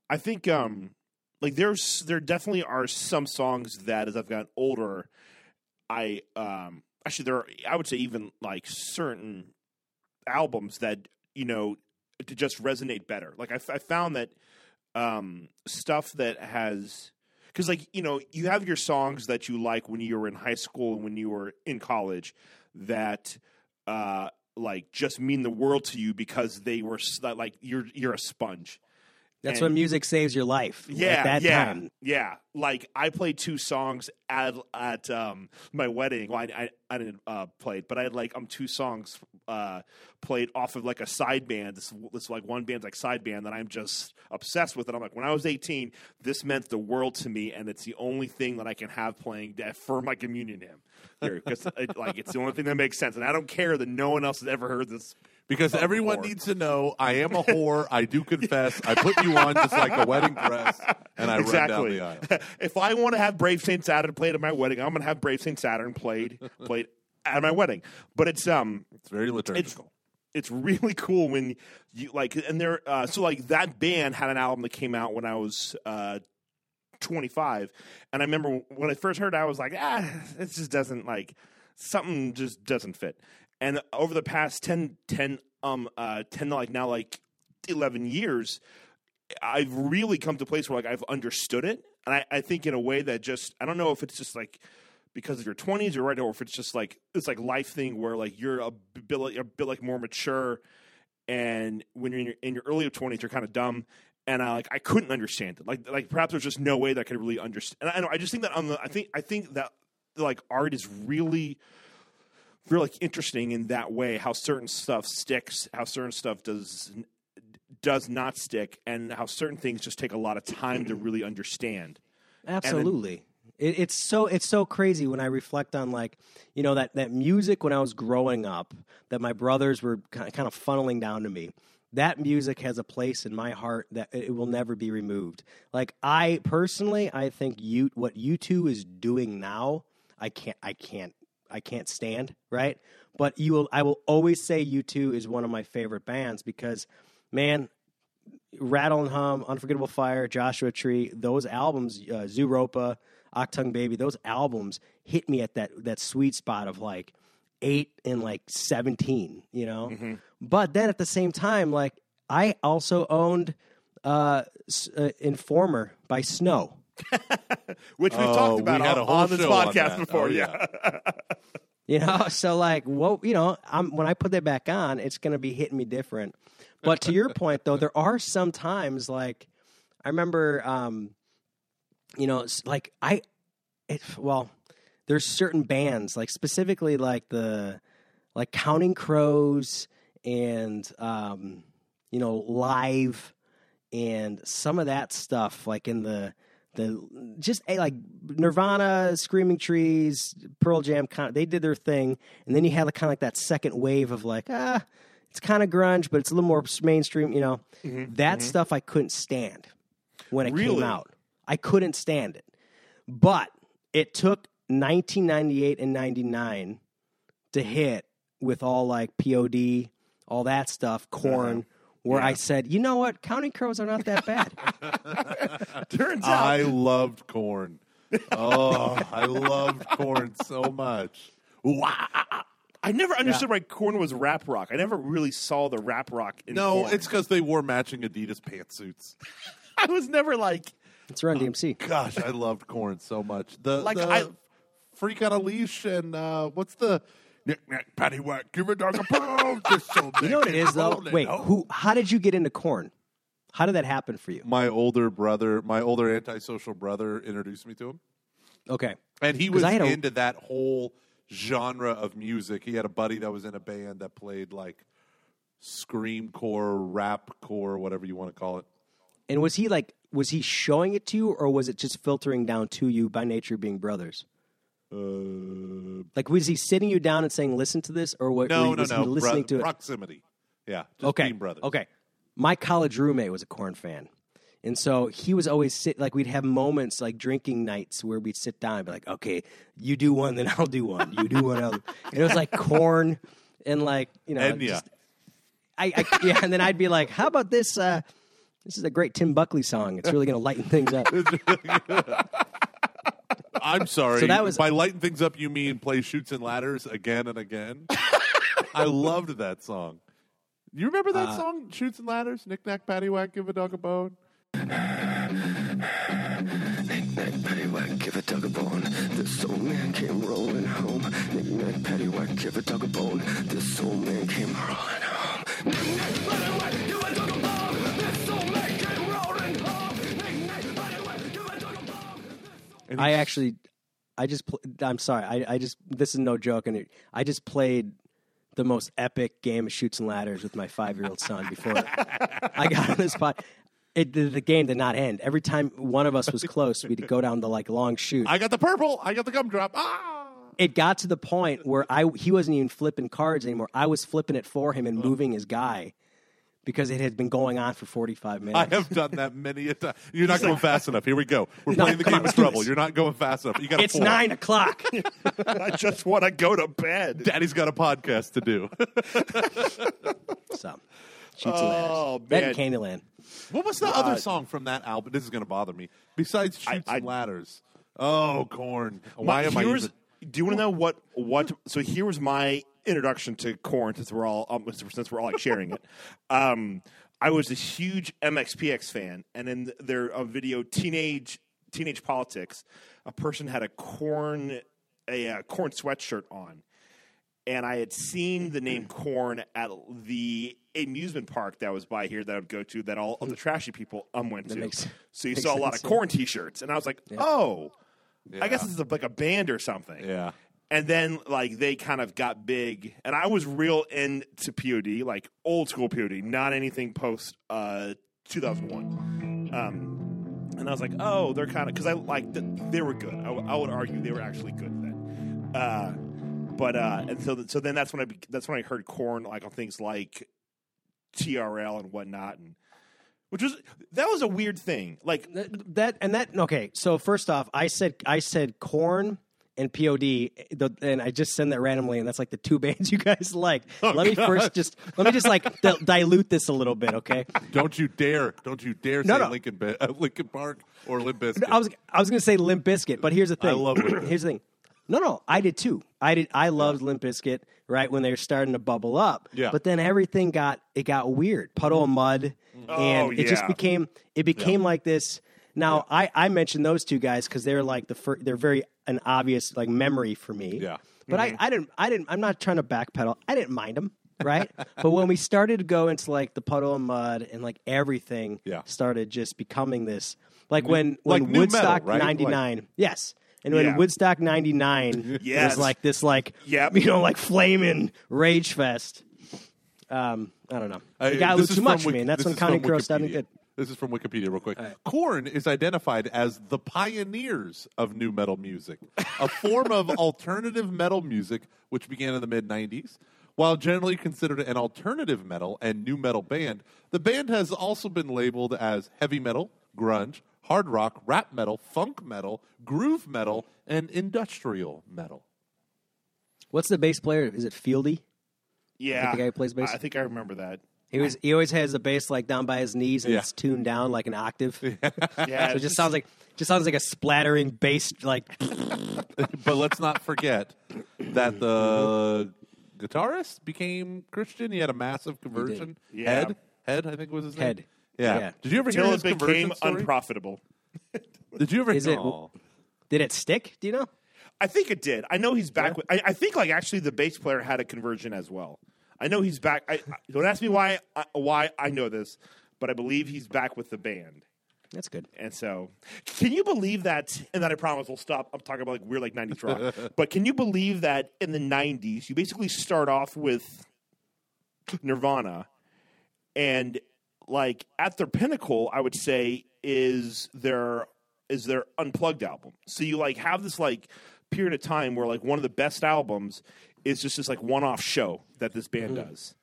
I think um like there's there definitely are some songs that as I've gotten older I um actually there are, I would say even like certain albums that you know to just resonate better. Like I found that um stuff that has because like you know you have your songs that you like when you were in high school and when you were in college that uh like just mean the world to you because they were like you're you're a sponge That's And- when music saves your life. yeah, at that yeah, time. yeah. Like I played two songs at at um, my wedding. Well, I I, I didn't uh, play it, but I had like um two songs uh, played off of like a side band. This this like one band's like side band that I'm just obsessed with. And I'm like, when I was 18, this meant the world to me, and it's the only thing that I can have playing for my communion hymn. Because it, like it's the only thing that makes sense, and I don't care that no one else has ever heard this. Because Oh, everyone needs to know I am a whore. I do confess. I put you on just like a wedding dress, and I run exactly. down the aisle. if I want to have Brave Saint Saturn played at my wedding, I'm going to have Brave Saint Saturn played played at my wedding. But it's um It's very it's liturgical. it's really cool when you like and there uh, so like that band had an album that came out when I was uh 25 and I remember when I first heard it I was like ah it just doesn't like something just doesn't fit and over the past 10 10 um uh 10 like now like 11 years I've really come to a place where like I've understood it. And I, I think in a way that just I don't know if it's just like because of your 20s or right or if it's just like it's like life thing where like you're a bit like, a bit like more mature. And when you're in your, in your early 20s you're kind of dumb. And I like I couldn't understand it. Like like perhaps there's just no way that I could really understand and I know I just think that on the I think I think that like art is really really interesting in that way how certain stuff sticks how certain stuff does does not stick and how certain things just take a lot of time to really understand Absolutely. it, it's so it's so crazy when I reflect on like you know that that music when I was growing up that my brothers were kind of funneling down to me. That music has a place in my heart that it will never be removed. Like I personally, I think you what U two is doing now, I can't I can't I can't stand right. But you will I will always say U two is one of my favorite bands because man, Rattle and Hum, Unforgettable Fire, Joshua Tree, those albums, uh, Zooropa, Achtung Baby, those albums hit me at that that sweet spot of like eight and like seventeen, you know. But then at the same time, like I also owned uh, S- uh, Informer by Snow. which we've Oh, talked about we had on, a whole on this show on podcast before Oh, yeah, You know, so like, whoa, you know, I'm, when I put that back on, it's going to be hitting me different. But to your point, though, there are some times like I remember, um, you know, like I, it, well, there's certain bands, like specifically like the, like Counting Crows and, um, you know, Live and some of that stuff, like in the, the just eh, like Nirvana, Screaming Trees, Pearl Jam, kind of, they did their thing, and then you had like, kind of like that second wave of like ah, it's kind of grunge, but it's a little more mainstream. You know, that stuff I couldn't stand when it Really? came out. I couldn't stand it, but it took 1998 and 99 to hit with all like POD, all that stuff, Korn. Where I said, you know what, Counting Crows are not that bad. turns out I loved Korn. Oh, I loved Korn so much. Wow. I never understood why Korn was rap rock. I never really saw the rap rock. In No, Korn. it's because they wore matching Adidas pantsuits. I was never like It's Run DMC. Gosh, I loved Korn so much. The Like, the I- freak on a leash and uh, what's the knick knack patty whack give a dog a bone. Just so You know what it is though? Wait, out. who? How did you get into Korn? How did that happen for you? My older brother, my older antisocial brother, introduced me to him, Okay, and he 'Cause was I had a- into that whole genre of music. He had a buddy that was in a band that played like scream core, rap core, whatever you want to call it. and was he like? Was he showing it to you, or was it just filtering down to you by nature being brothers? Uh, Like, was he sitting you down and saying, "Listen to this," or what? no, no, no. listening Bro- to it? proximity. Yeah, just okay, being brothers. okay. My college roommate was a Korn fan. And so he was always sit like we'd have moments like drinking nights where we'd sit down and be like, okay, you do one, then I'll do one. You do one, I'll do. And it was like Korn and like you know, Enya. just- I, I yeah, and then I'd be like, how about this? Uh, this is a great Tim Buckley song. It's really going to lighten things up. I'm sorry. So that was- by lighten things up. You mean play shoots and ladders again and again? I loved that song. You remember Uh, that song, Shoots and Ladders? Knick knack, patty whack, give a dog a bone. man came rolling home. Knick-knack, paddywhack, give a dog a bone. This old man came rolling home. Knick-knack, paddywhack, give a dog a bone. Bone. I actually, I just, pl- I'm sorry, I, I just, this is no joke, and it, I just played the most epic game of Chutes and Ladders with my five year old son before I got on this spot. It, the, the game did not end. Every time one of us was close, we'd go down the like long shoot. I got the purple. I got the gumdrop. Ah. it got to the point where I he wasn't even flipping cards anymore. I was flipping it for him and moving his guy because it had been going on for 45 minutes. I have done that many a time. You're not going fast enough. Here we go. We're No, playing the come game on, of do trouble. this. You're not going fast enough. You got it's nine o'clock. I just want to go to bed. Daddy's got a podcast to do. so, shoots and ladders. Oh, That man. and Candyland. what was the other song from that album? This is going to bother me. Besides Shoots I- and Ladders. Oh, Korn. Why My- am I here's- using... Do you want to know what what? So here was my introduction to Korn. Since we're all um, since we're all like sharing it, um, I was a huge MXPX fan, and in their uh, video "Teenage Teenage Politics," a person had a Korn a uh, Korn sweatshirt on, and I had seen the name Korn at the amusement park that was by here that I would go to that all of the trashy people um went to. makes- so you saw a lot sense, of yeah. Korn T-shirts, and I was like, oh. I guess Yeah. this is like a band or something. Yeah. And then like they kind of got big, and I was real into POD, like old school POD, not anything post uh, 2001. Um, and I was like, oh, they're kind of because I like th- they were good. I, w- I would argue they were actually good then. Uh, but uh, and so th- so then that's when I be- that's when I heard Korn like on things like TRL and whatnot, and which was that was a weird thing. Like That, that and that okay. So first off, I said I said Korn and POD, the, and I just send that randomly, and that's like the two bands you guys like. Oh, let me first just let me just like di- dilute this a little bit, okay? Don't you dare! Don't you dare No, say no. Linkin, Ba- uh, Linkin Park or Limp Bizkit. I was I was gonna say Limp Bizkit, but here's the thing. I love Limp here's the thing. No, no, I did too. I did. I loved Limp Bizkit right when they were starting to bubble up. Yeah. But then everything got it got weird. Puddle of Mudd, mm. oh, and Oh, it just became it became like this. Now I I mentioned those two guys because they're like the fir- they're very an obvious like memory for me. Yeah. But I mm-hmm. I didn't I didn't I'm not trying to backpedal. I didn't mind them. Right, but when we started to go into like the Puddle of Mudd and like everything Yeah. started just becoming this, like when when like metal, Woodstock right? '99, yes, and when Yeah. Woodstock '99 Yes. was like this, like Yep. you know, like flaming rage fest. Um, I don't know. A little too much from for Wiki- and that's this when is Counting from Crow Wikipedia. good. This is from Wikipedia, real quick. Korn is identified as the pioneers of nu metal music, a form of alternative metal music which began in the mid 90s. While generally considered an alternative metal and nu metal band, the band has also been labeled as heavy metal, grunge, hard rock, rap metal, funk metal, groove metal, and industrial metal. What's the bass player? Is it Fieldy? yeah, the guy who plays bass? I think I remember that. He was. He always has the bass like down by his knees, and Yeah. it's tuned down like an octave. Yeah, So it just sounds like just sounds like a splattering bass. Like but let's not forget that the guitarist became Christian. He had a massive conversion. Yeah. Head, head, I think was his name. Head. Yeah. Yeah. Did you ever hear until his it became conversion story? unprofitable. Did you ever? Is it- No. did it stick? Do you know? I think it did. I know he's back. With, I, I think like actually the bass player had a conversion as well. I know he's back. I, I- don't ask me why I, why I know this, but I believe he's back with the band. That's good. And so, can you believe that? And then I promise we'll stop. I'm talking about like we're like '90s rock. but can you believe that in the '90s you basically start off with Nirvana, and like at their pinnacle, I would say is their is their unplugged album. So you like have this like period of time where like one of the best albums is just this like one off show that this band mm-hmm. does.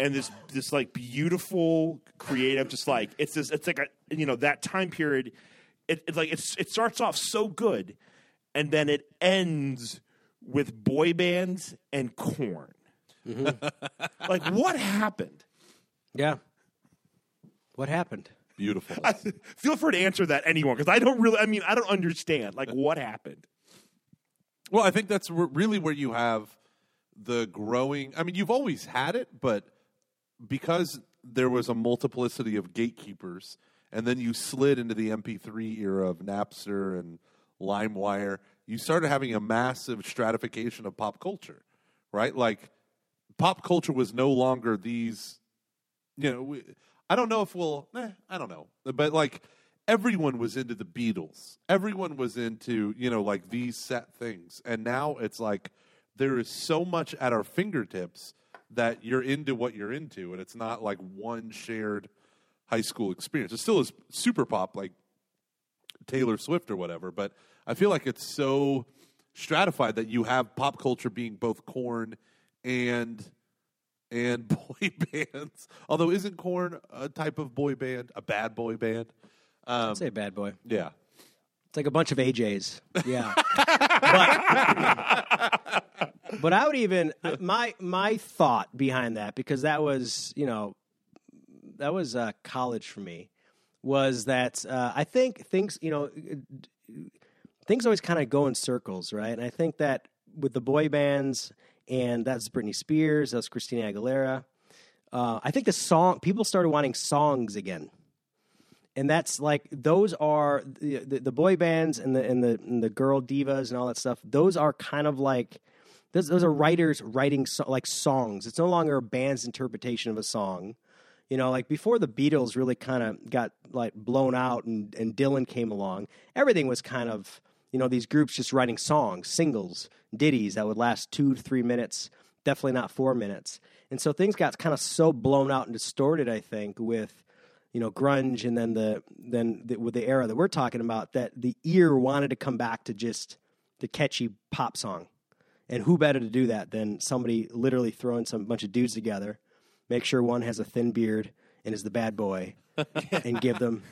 And this this like beautiful creative just like it's this it's like a you know that time period it, it's like it's it starts off so good and then it ends with boy bands and Korn. Mm-hmm. Like what happened? Yeah. What happened? Beautiful. I, feel free to answer that anyone because i don't really i mean i don't understand like what happened well, I think that's really where you have the growing. I mean, you've always had it, but because there was a multiplicity of gatekeepers, and then you slid into the MP3 era of Napster and LimeWire, you started having a massive stratification of pop culture, right? Like pop culture was no longer these, you know, we, I don't know if we'll, eh, I don't know, but like everyone was into the Beatles. Everyone was into, you know, like these set things. And now it's like there is so much at our fingertips that you're into what you're into. And it's not like one shared high school experience. It still is super pop, like Taylor Swift or whatever, but I feel like it's so stratified that you have pop culture being both Korn and and boy bands. Although isn't Korn a type of boy band, a bad boy band? Um, I'd say bad boy. yeah. It's like a bunch of AJs. Yeah. but, but I would even my my thought behind that because that was you know that was uh, college for me was that uh, I think things you know things always kind of go in circles, right? And I think that with the boy bands and that's Britney Spears, that's Christina Aguilera. Uh, I think the song people started wanting songs again and that's like those are the, the, the boy bands and the and the and the girl divas and all that stuff. Those are kind of like those, those are writers writing so, like songs. It's no longer a band's interpretation of a song. You know, like before the Beatles really kind of got like blown out and, and Dylan came along, everything was kind of, you know, these groups just writing songs, singles, ditties that would last two to three minutes, definitely not four minutes. And so things got kind of so blown out and distorted, I think, with you know grunge and then the then the, with the era that we're talking about that the ear wanted to come back to just the catchy pop song and who better to do that than somebody literally throwing some bunch of dudes together make sure one has a thin beard and is the bad boy and give them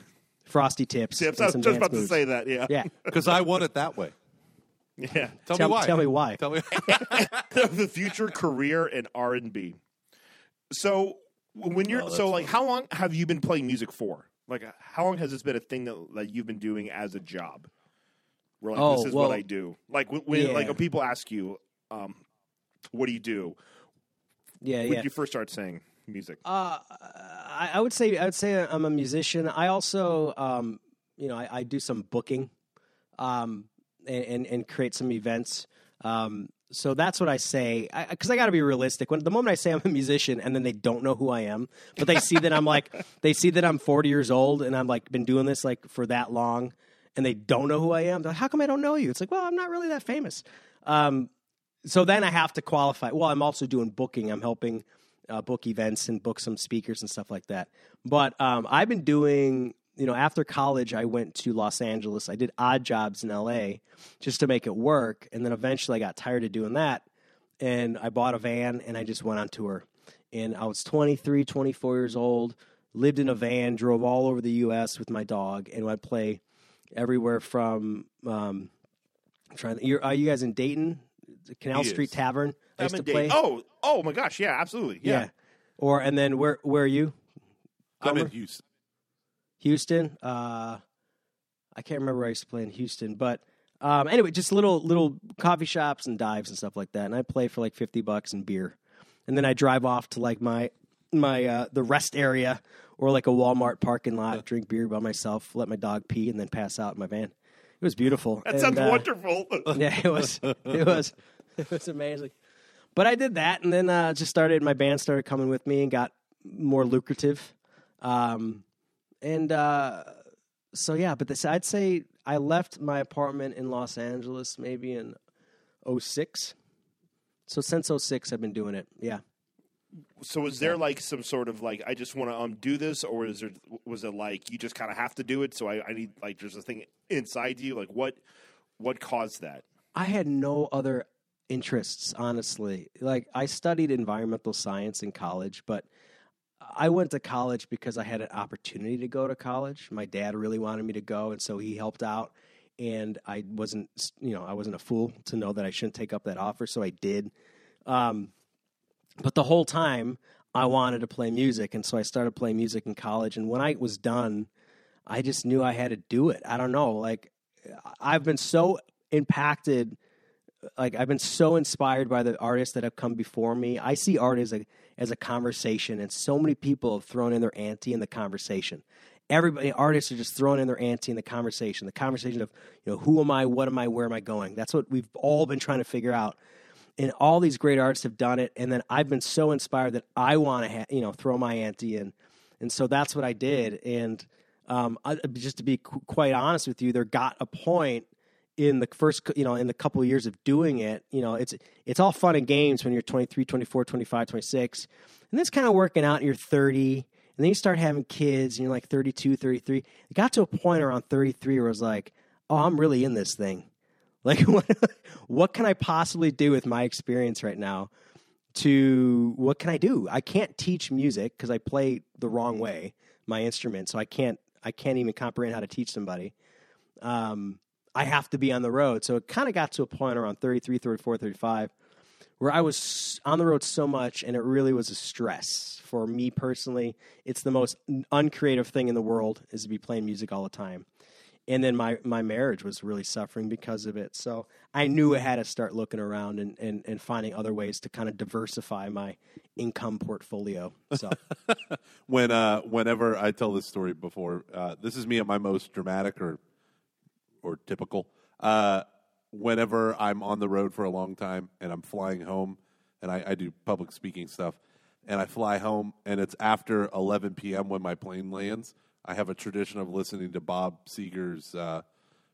frosty tips Tips. and I was just dance about to say that. Yeah. yeah Because I want it that way. Yeah. Tell, Tell- me why. tell me why. Tell me. the future career in R and B. So when you're so like, how long have you been playing music for? Like, how long has this been a thing that, that you've been doing as a job? Where like, Oh, this is well- what I do. Like when, when Yeah. like when people ask you, um, what do you do? yeah When yeah did you first start saying music? Uh, I, I would say I would say I'm a musician. I also, um, you know, I, I do some booking, um, and, and and create some events. Um, so that's what I say because I, got to be realistic. When the moment I say I'm a musician, and then they don't know who I am, but they see that I'm like they see that I'm 40 years old and I'm like been doing this like for that long, and they don't know who I am. Like, How come I don't know you? It's like, well, I'm not really that famous. Um, so then I have to qualify. Well, I'm also doing booking. I'm helping uh, book events and book some speakers and stuff like that. But um, I've been doing, you know, after college, I went to Los Angeles. I did odd jobs in LA just to make it work. And then eventually I got tired of doing that. And I bought a van and I just went on tour. And I was 23, 24 years old, lived in a van, drove all over the U.S. with my dog, and I'd play everywhere from. Um, I'm trying. To, are you guys in Dayton? The Canal Street. Tavern. I used to play. Oh, oh my gosh, yeah, absolutely, yeah. Or and then where where are you? I'm in Houston. Houston. Uh, I can't remember where I used to play in Houston, but um, anyway, just little little coffee shops and dives and stuff like that. And I play for like fifty bucks and beer, and then I drive off to like my my uh, the rest area or like a Walmart parking lot, drink beer by myself, let my dog pee, and then pass out in my van. It was beautiful. That And, sounds uh, wonderful. yeah, it was. It was. It was amazing. But I did that, and then uh, just started. My band started coming with me and got more lucrative. Um, and uh, so yeah, but this, I'd say I left my apartment in Los Angeles maybe in 06. So since 06, I've been doing it. Yeah. So is there like some sort of like I just want to um do this, or is there was it like you just kind of have to do it? So I, I need like there's a thing inside you. Like what what caused that? I had no other interests, honestly. Like I studied environmental science in college, but I went to college because I had an opportunity to go to college. My dad really wanted me to go, and so he helped out. And I wasn't, you know, I wasn't a fool to know that I shouldn't take up that offer, so I did. Um, but the whole time, I wanted to play music, and so I started playing music in college. And when I was done, I just knew I had to do it. I don't know, like I've been so impacted like I've been so inspired by the artists that have come before me. I see art as a as a conversation, and so many people have thrown in their ante in the conversation. everybody artists are just throwing in their ante in the conversation. The conversation of you know who am I, what am I, where am I going? That's what we've all been trying to figure out. And all these great artists have done it, and then I've been so inspired that I want to, ha- you know, throw my ante in, and so that's what I did. And um, I, just to be qu- quite honest with you, there got a point in the first you know in the couple of years of doing it you know it's it's all fun and games when you're 23 24 25 26 and then it's kind of working out you're 30 and then you start having kids and you're like 32 33 it got to a point around 33 where it was like oh i'm really in this thing. Like what, what can i possibly do with my experience right now to what can i do? I can't teach music because i play the wrong way my instrument so i can't i can't even comprehend how to teach somebody. Um, I have to be on the road. So it kind of got to a point around 33, 34, 35 where I was on the road so much and it really was a stress for me personally. It's the most uncreative thing in the world is to be playing music all the time. And then my, my marriage was really suffering because of it. So I knew I had to start looking around and, and, and finding other ways to kind of diversify my income portfolio. So when uh, whenever I tell this story before, uh, this is me at my most dramatic or or typical. Uh, whenever I'm on the road for a long time and I'm flying home, and I, I do public speaking stuff, and I fly home, and it's after 11 p.m. when my plane lands. I have a tradition of listening to Bob Seger's. Uh,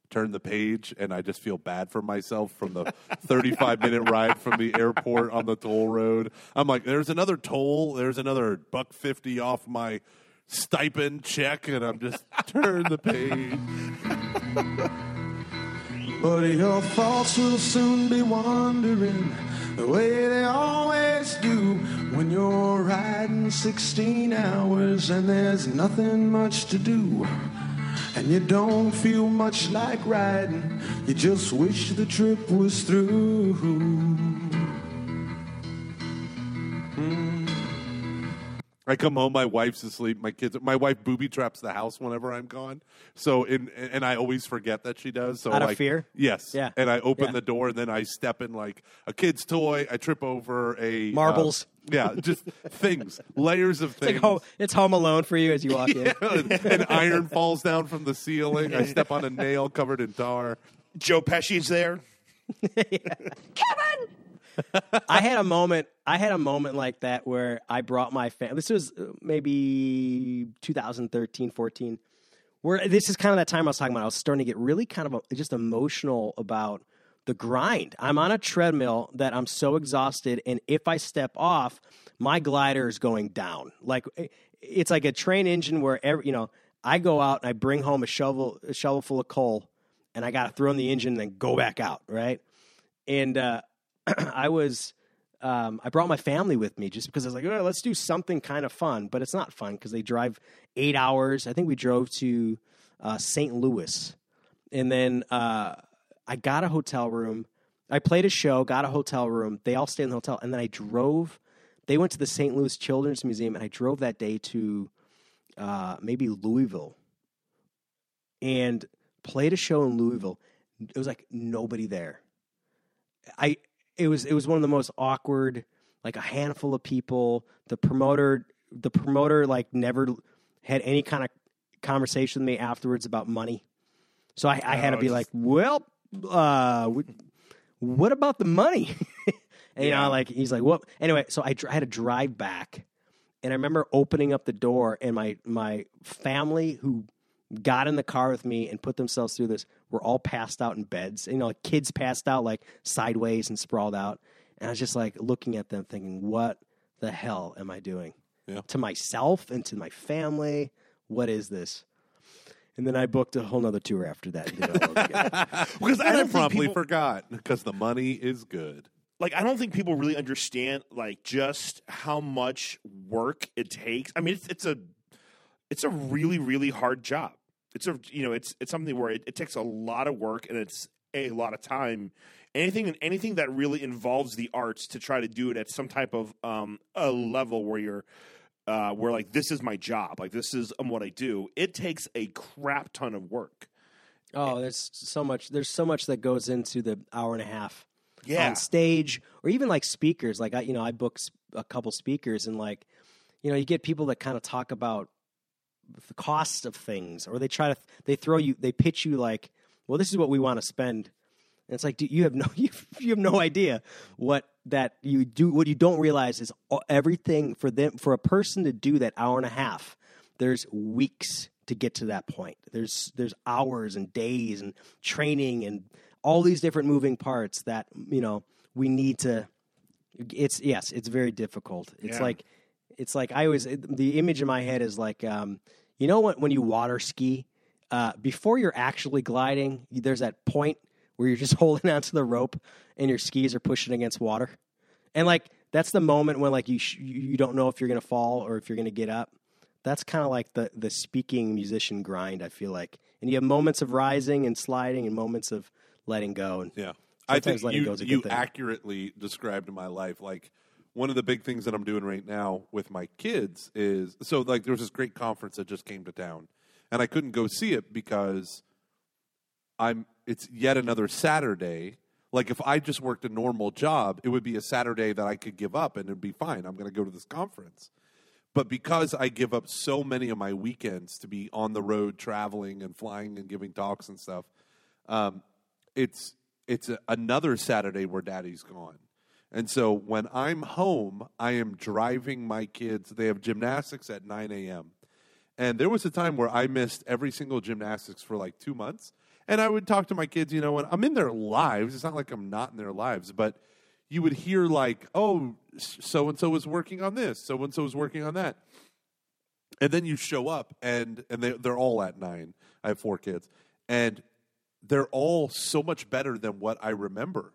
Turn the page, and I just feel bad for myself from the 35 minute ride from the airport on the toll road. I'm like, there's another toll, there's another buck 50 off my stipend check, and I'm just turn the page. But your thoughts will soon be wandering the way they always do when you're riding 16 hours and there's nothing much to do. And you don't feel much like riding, you just wish the trip was through. I come home, my wife's asleep, my kids. My wife booby traps the house whenever I'm gone. So, in, and I always forget that she does. So, Out of like, fear? yes, Yeah. And I open Yeah. the door, and then I step in like a kid's toy. I trip over a uh, Marbles. yeah, just things, layers of it's like things. home, it's home alone for you as you walk in. An iron falls down from the ceiling. I step on a nail covered in tar. Joe Pesci's there. I had a moment. I had a moment like that where I brought my family. This was uh, maybe 2013, 14. Where this is kind of that time I was talking about. I was starting to get really kind of just emotional about the grind. I'm on a treadmill that I'm so exhausted, and if I step off, my glider is going down. Like it's like a train engine where every you know I go out and I bring home a shovel, a shovel full of coal, and I got to throw in the engine and then go back out, right? And uh, I was um, I brought my family with me just because I was like, oh, let's do something kind of fun, but it's not fun because they drive eight hours. I think we drove to uh, St. Louis, and then uh, I got a hotel room. I played a show, got a hotel room. They all stayed in the hotel, and then I drove. They went to the St. Louis Children's Museum, and I drove that day to uh, maybe Louisville, and played a show in Louisville. It was like nobody there. I it was it was one of the most awkward like a handful of people. The promoter the promoter like never had any kind of conversation with me afterwards about money. So i, I had to Oh, be just- like well uh what about the money? And you know like he's like what anyway so I, dr- I had to drive back. And i remember opening up the door and my my family who got in the car with me and put themselves through this were all passed out in beds. You know, like kids passed out like sideways and sprawled out. And I was just like looking at them thinking, what the hell am I doing? Yeah. To myself and to my family. What is this? And then I booked a whole nother tour after that. and did it all again. Because I And I promptly people, forgot because the money is good. like I don't think people really understand like just how much work it takes. I mean, it's, it's a it's a really really hard job. It's a you know it's it's something where it, it takes a lot of work and it's a lot of time. Anything anything that really involves the arts to try to do it at some type of um, a level where you're uh, where like this is my job, like this is um, what I do. It takes a crap ton of work. oh, there's so much. There's so much that goes into the hour and a half Yeah. on stage, or even like speakers. Like I, you know, I book a couple speakers, and like, you know, you get people that kind of talk about the cost of things, or they try to they throw you they pitch you like, well, this is what we want to spend. And it's like, dude, you have no you, you have no idea what that you do. What you don't realize is everything for them for a person to do that hour and a half. There's weeks to get to that point. There's there's hours and days and training and all these different moving parts that you know we need to it's yes, it's very difficult. It's Yeah. like it's like I always the image in my head is like um, you know what when you water ski uh, before you're actually gliding, there's that point where you're just holding onto the rope and your skis are pushing against water, and like that's the moment when like you sh- you don't know if you're gonna fall or if you're gonna get up. That's kind of like the the speaking musician grind. I feel like, and you have moments of rising and sliding and moments of letting go. And Yeah. I think you, go is a good you accurately described my life. Like one of the big things that I'm doing right now with my kids is so like there was this great conference that just came to town, and I couldn't go see it because I'm. It's yet another Saturday. Like if I just worked a normal job, it would be a Saturday that I could give up and it'd be fine. I'm going to go to this conference. But because I give up so many of my weekends to be on the road traveling and flying and giving talks and stuff, um, it's it's a, another Saturday where daddy's gone. And so when I'm home, I am driving my kids. They have gymnastics at 9 a.m. And there was a time where I missed every single gymnastics for like two months. And I would talk to my kids, you know, and I'm in their lives. It's not like I'm not in their lives, but you would hear like, oh, so and so is working on this, so and so is working on that. And then you show up and and they they're all at nine. I have four kids. And they're all so much better than what I remember.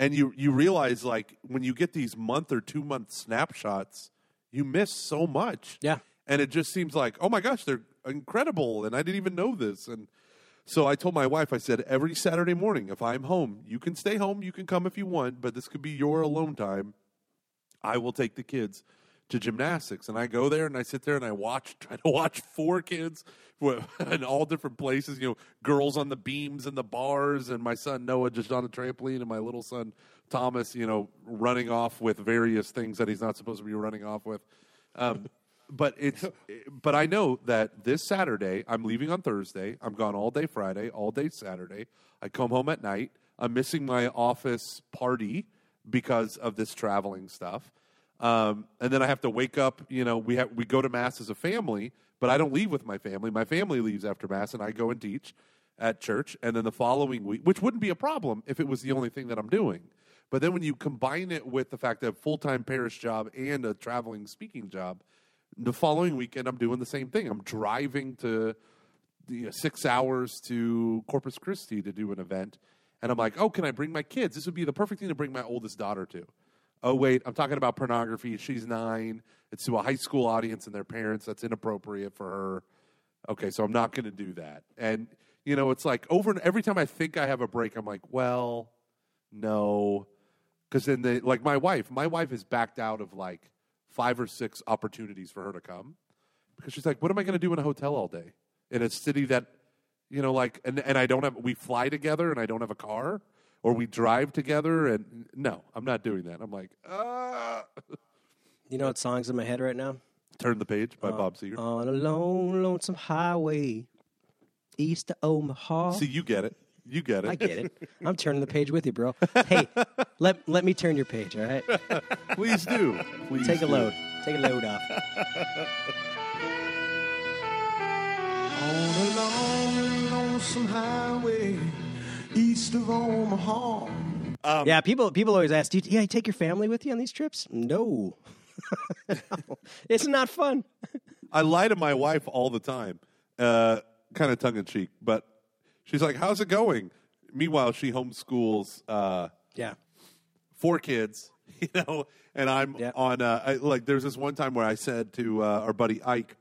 And you you realize like when you get these month or two month snapshots, you miss so much. Yeah. And it just seems like, oh my gosh, they're incredible, and I didn't even know this. And so I told my wife, I said, every Saturday morning, if I'm home, you can stay home, you can come if you want, but this could be your alone time. I will take the kids to gymnastics, and I go there and I sit there and I watch, try to watch four kids in all different places. You know, girls on the beams and the bars, and my son Noah just on a trampoline, and my little son Thomas, you know, running off with various things that he's not supposed to be running off with. Um, but it's, but I know that this Saturday I'm leaving on Thursday. I'm gone all day Friday, all day Saturday. I come home at night. I'm missing my office party because of this traveling stuff. Um, and then I have to wake up. You know, we we go to mass as a family, but I don't leave with my family. My family leaves after mass, and I go and teach at church. And then the following week, which wouldn't be a problem if it was the only thing that I'm doing. But then when you combine it with the fact that I have full time parish job and a traveling speaking job, the following weekend I'm doing the same thing. I'm driving to the uh, six hours to Corpus Christi to do an event, and I'm like, oh, can I bring my kids? This would be the perfect thing to bring my oldest daughter to. Oh wait, I'm talking about pornography. She's nine. It's to a high school audience and their parents. That's inappropriate for her. Okay, so I'm not going to do that. And you know, it's like over every time I think I have a break, I'm like, well, no, because then they like my wife. My wife has backed out of like five or six opportunities for her to come because she's like, what am I going to do in a hotel all day in a city that, you know, like, and and I don't have. We fly together, and I don't have a car, or we drive together, and no, I'm not doing that. I'm like, ah. you know what song's in my head right now? Turn the page by Bob Seger. On a lone, lonesome highway, east of Omaha. See, you get it. You get it. I get it. I'm turning the page with you, bro. Hey, let let me turn your page, all right? Please do. Please Take a load. Take a load off. On a long, lonesome highway east of Omaha. yeah, people people always ask, "Do you, yeah, you take your family with you on these trips?" No, No. it's not fun. I lie to my wife all the time, uh, kind of tongue in cheek, but she's like, "How's it going?" Meanwhile, she homeschools uh, Yeah, four kids, you know, and I'm Yeah. on. Uh, I, like, there's this one time where I said to uh, our buddy Ike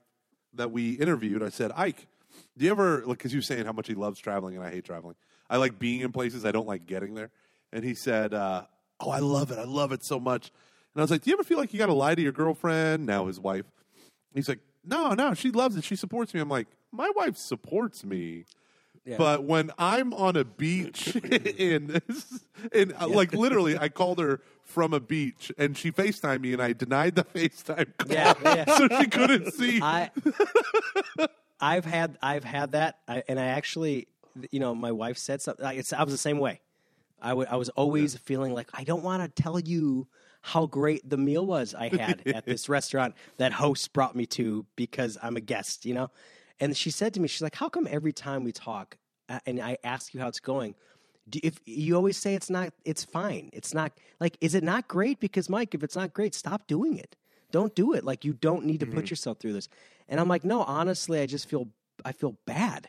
that we interviewed, I said, "Ike, do you ever like?" Because you were saying how much he loves traveling, and I hate traveling. I like being in places. I don't like getting there. And he said, uh, "Oh, I love it. I love it so much." And I was like, "Do you ever feel like you got to lie to your girlfriend?" Now his wife. He's like, "No, no, she loves it. She supports me." I'm like, "My wife supports me." But when I'm on a beach in, in uh, like literally, I called her from a beach and she FaceTimed me and I denied the FaceTime call Yeah, yeah. so she couldn't see. I I've had I've had that, I, and I actually, you know, my wife said something. Like it's, I was the same way. I was always feeling like I don't want to tell you how great the meal was I had at this restaurant that host brought me to because I'm a guest, you know. And she said to me, she's like, "How come every time we talk uh, and I ask you how it's going?" do- If you always say it's not, it's fine. It's not like, is it not great? Because Mike, if it's not great, stop doing it. Don't do it. Like you don't need to put yourself through this. And I'm like, no, honestly, I just feel I feel bad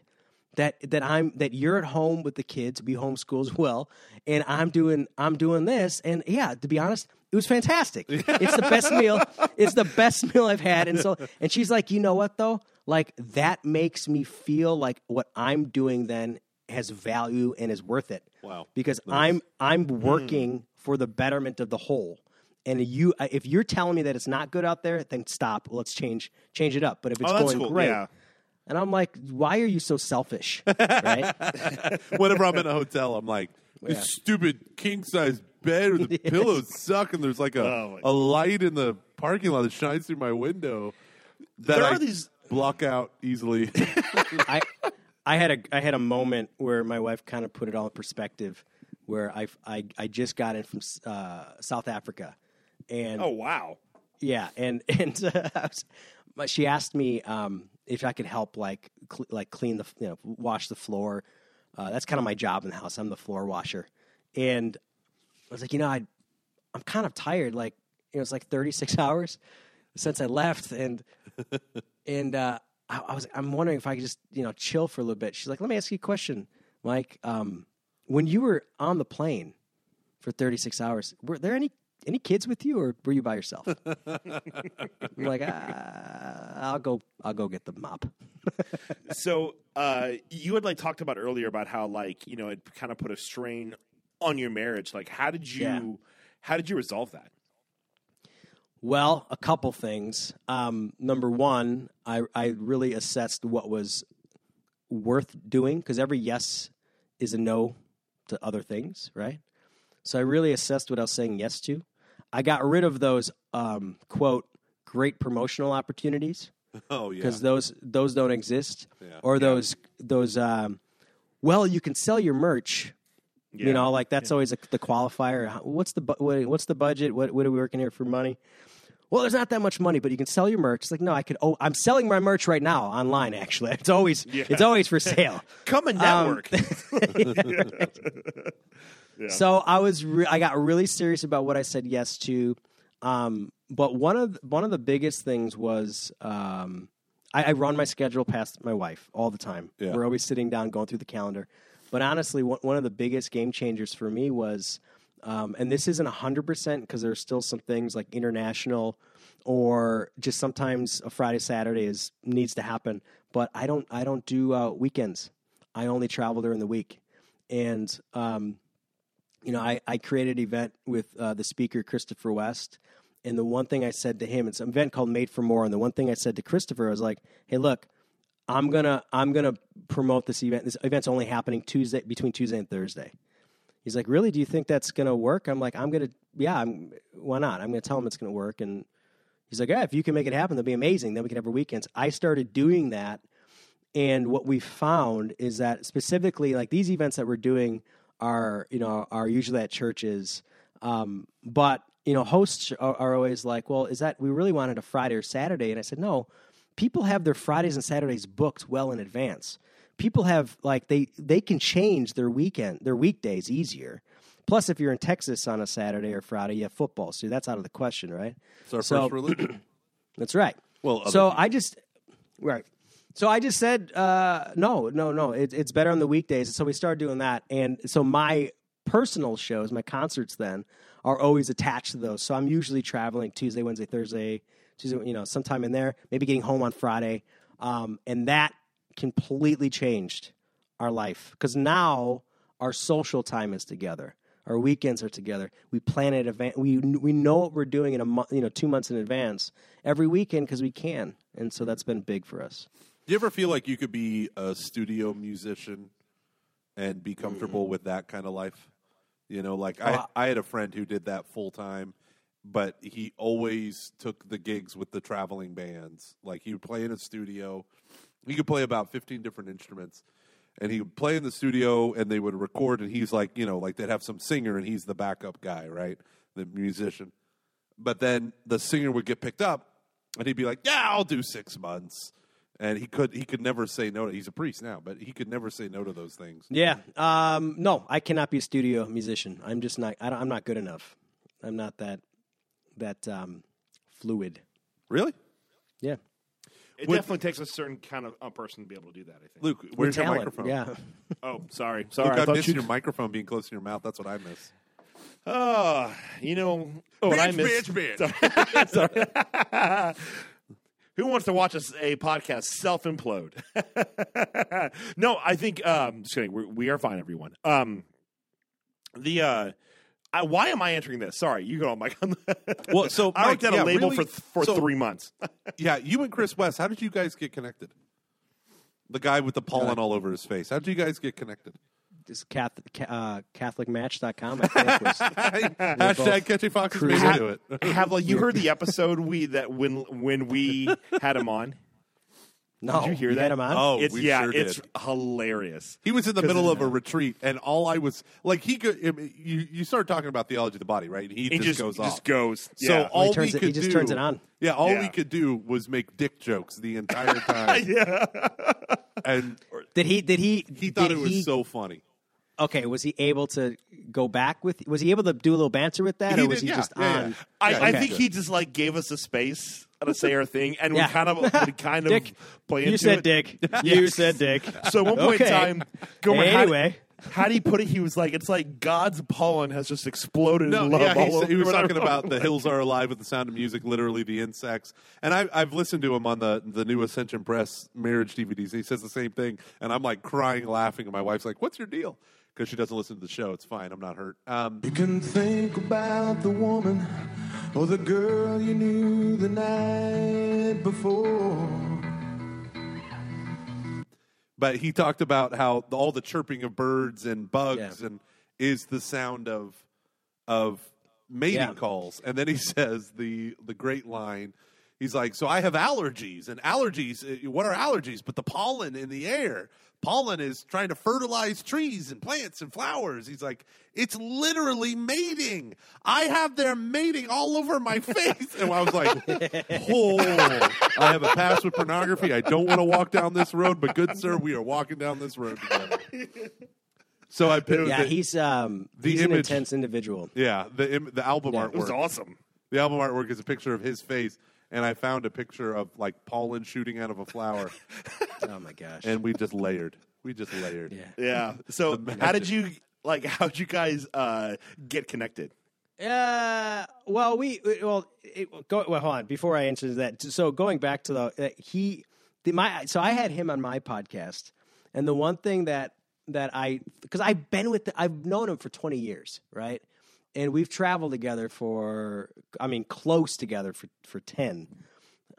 that that I'm that you're at home with the kids, we homeschool as well, and I'm doing I'm doing this. And yeah, to be honest, it was fantastic. It's the best meal. It's the best meal I've had. And so and she's like, you know what though? Like that makes me feel like what I'm doing then has value and is worth it. Wow. Because I'm I'm mm-hmm. working for the betterment of the whole. And you, if you're telling me that it's not good out there, then stop. Let's change change it up. But if oh, it's Oh, going cool. great, Yeah. And I'm like, why are you so selfish? Right? Whenever I'm in a hotel, I'm like, this stupid king size bed with the pillows suck, and there's like a, Oh, my- a light in the parking lot that shines through my window that There I are these- block out easily. I I had a I had a moment where my wife kind of put it all in perspective, where I I, I just got in from uh, South Africa, and Oh wow. yeah, and and uh, I was, but she asked me um, if I could help like cl- like clean the you know wash the floor. Uh, that's kind of my job in the house. I'm the floor washer, and I was like, you know, I I'm kind of tired. Like you know, it's like 36 hours since I left, and and uh, I, I was I'm wondering if I could just you know chill for a little bit. She's like, let me ask you a question, Mike. Um, when you were on the plane for 36 hours, were there any any kids with you, or were you by yourself? I'm like, ah, I'll go I'll go get the mop. So uh, you had like talked about earlier about how like you know it kind of put a strain on your marriage. Like how did you Yeah. how did you resolve that? Well, a couple things. Um, number one, I, I really assessed what was worth doing because every yes is a no to other things, right? So I really assessed what I was saying yes to. I got rid of those um, quote great promotional opportunities oh yeah. because those those don't exist, Yeah. or those those um, well you can sell your merch. Yeah. You know, like that's always a, the qualifier. What's the what, what's the budget? What what are we working here for money? Well, there's not that much money, but you can sell your merch. It's like no, I could. Oh, I'm selling my merch right now online. Actually, it's always it's always for sale. Come and Um, So I was re- I got really serious about what I said yes to. Um, but one of one of the biggest things was um, I, I run my schedule past my wife all the time. Yeah. We're always sitting down going through the calendar. But honestly, one, one of the biggest game changers for me was, um, and this isn't hundred percent because there's still some things like international or just sometimes a Friday Saturday is needs to happen. But I don't I don't do uh, weekends. I only travel during the week, and um, you know, I, I created an event with uh, the speaker, Christopher West. And the one thing I said to him, it's an event called Made for More. And the one thing I said to Christopher, I was like, hey, look, I'm to, I'm to promote this event. This event's only happening Tuesday, between Tuesday and Thursday. He's like, really? Do you think that's to work? I'm like, I'm to, yeah, I'm, why not? I'm to tell him it's to work. And he's like, yeah, if you can make it happen, that'd be amazing. Then we can have our weekends. I started doing that. And what we found is that specifically, like these events that we're doing are, you know, are usually at churches. Um, but you know, hosts are, are always like, well, is that we really wanted a Friday or Saturday? And I said, no, people have their Fridays and Saturdays booked well in advance. People have like they they can change their weekend, their weekdays easier. Plus, if you're in Texas on a Saturday or Friday, you have football, so that's out of the question, right? It's our So- first religion. That's right. Well, so people. I just right. So I just said uh, no, no, no. It, it's better on the weekdays. So we started doing that, and so my personal shows, my concerts, then are always attached to those. So I'm usually traveling Tuesday, Wednesday, Thursday, Tuesday, you know, sometime in there. Maybe getting home on Friday, um, and that completely changed our life because now our social time is together. Our weekends are together. We plan it event. We we know what we're doing in a month, you know, two months in advance every weekend because we can, and so that's been big for us. Do you ever feel like you could be a studio musician and be comfortable Mm. with that kind of life. You know, like Oh, I, I had a friend who did that full time, but he always took the gigs with the traveling bands. Like he would play in a studio. He could play about 15 different instruments. And he would play in the studio and they would record and he's like, you know, like they'd have some singer and he's the backup guy, right? The musician. But then the singer would get picked up and he'd be like, "Yeah, I'll do 6 months." And he could he could never say no to he's a priest now, but he could never say no to those things. Yeah. Um, no, I cannot be a studio musician. I'm just not. I don't, I'm not good enough. I'm not that that um, fluid. Really? Yeah. It Would- definitely takes a certain kind of uh, person to be able to do that. I think. Luke, where's your Talent. microphone? Yeah. Oh, sorry, sorry. Luke, I I thought miss you. your microphone being close to your mouth. That's what I miss. Oh, you know. Oh, and I miss. bitch. Sorry. Who wants to watch us a podcast self implode? no, I think. Um, just kidding. We're, we are fine, everyone. Um, the uh, I, why am I answering this? Sorry, you go on, Mike. Well, so, I worked at a label really- for for so- three months. Yeah, you and Chris West, how did you guys get connected? The guy with the pollen all over his face. How did you guys get connected? Just Catholic, uh, CatholicMatch.com. I think was, Hashtag catching foxes made me Ha- do it. Have like you heard the episode we that when when we had him on? no, Did you hear you that? him on? Oh, it's we yeah, sure it's hilarious. He was in the middle of a retreat, and all I was like, he could. I mean, You you start talking about theology of the body, right? And he, He just, just goes just off. goes. So yeah. all he turns we it- could he just do, turns it on. Yeah, all Yeah. we could do was make dick jokes the entire time, yeah. and Did he? Did he? he thought it was he- so funny. Okay, was he able to go back with? Was he able to do a little banter with that, He or was did, he yeah, just yeah, on? yeah. I, Yeah, I think he just like gave us a space to say our thing, and Yeah. we kind of we kind of Dick, play into it. you said it. Dick. You said Dick. So at one point Okay. in time, Gomer, how- Anyway. how, do you put it? He was like, "It's like God's pollen has just exploded No, in love yeah, all he, over." he was talking about the hills are alive with the sound of music, literally the insects. And I, I've listened to him on the the new Ascension Press marriage DVDs. And He says the same thing, and I'm like crying, laughing, and my wife's like, "What's your deal?" Because she doesn't listen to the show. It's fine. I'm not hurt. Um, You can think about the woman or the girl you knew the night before. but he talked about how the, all the chirping of birds and bugs Yeah. and is the sound of of mating Yeah. calls. And then he says the the great line. He's like, "So I have allergies, and allergies. uh, What are allergies? But the pollen in the air. Pollen is trying to fertilize trees and plants and flowers." He's like, "It's literally mating. I have their mating all over my face." And I was like, "Oh, I have a past with pornography. I don't want to walk down this road, but good sir, we are walking down this road together." So I picked Yeah, the, he's um the he's an intense individual. yeah the im- the album Yeah. artwork. It was awesome. The album artwork is a picture of his face, and I found a picture of like pollen shooting out of a flower, Oh my gosh. and we just layered. We just layered. yeah. Yeah. So The how did you like? How did you guys uh, get connected? Uh, well, we well, it, go well. Hold on, before I answer that. So going back to the uh, he, the, my so I had him on my podcast, and the one thing that that I because I've been with the, I've known him for twenty years, right, and we've traveled together for I mean close together for for ten,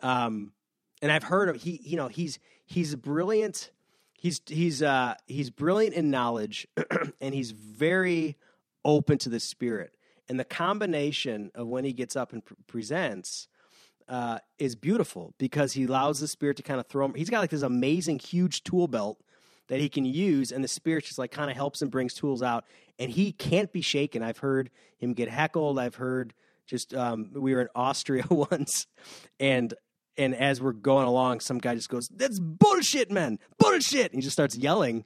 um, and I've heard of he you know he's he's brilliant. He's he's uh he's brilliant in knowledge, and he's very open to the spirit. And the combination of when he gets up and pre- presents uh, is beautiful because he allows the spirit to kind of throw him. He's got like this amazing, huge tool belt that he can use, and the spirit just like kind of helps him brings tools out, and he can't be shaken. I've heard him get heckled. I've heard just um, we were in Austria once, and and as we're going along, some guy just goes, "That's bullshit, man, bullshit!" And he just starts yelling.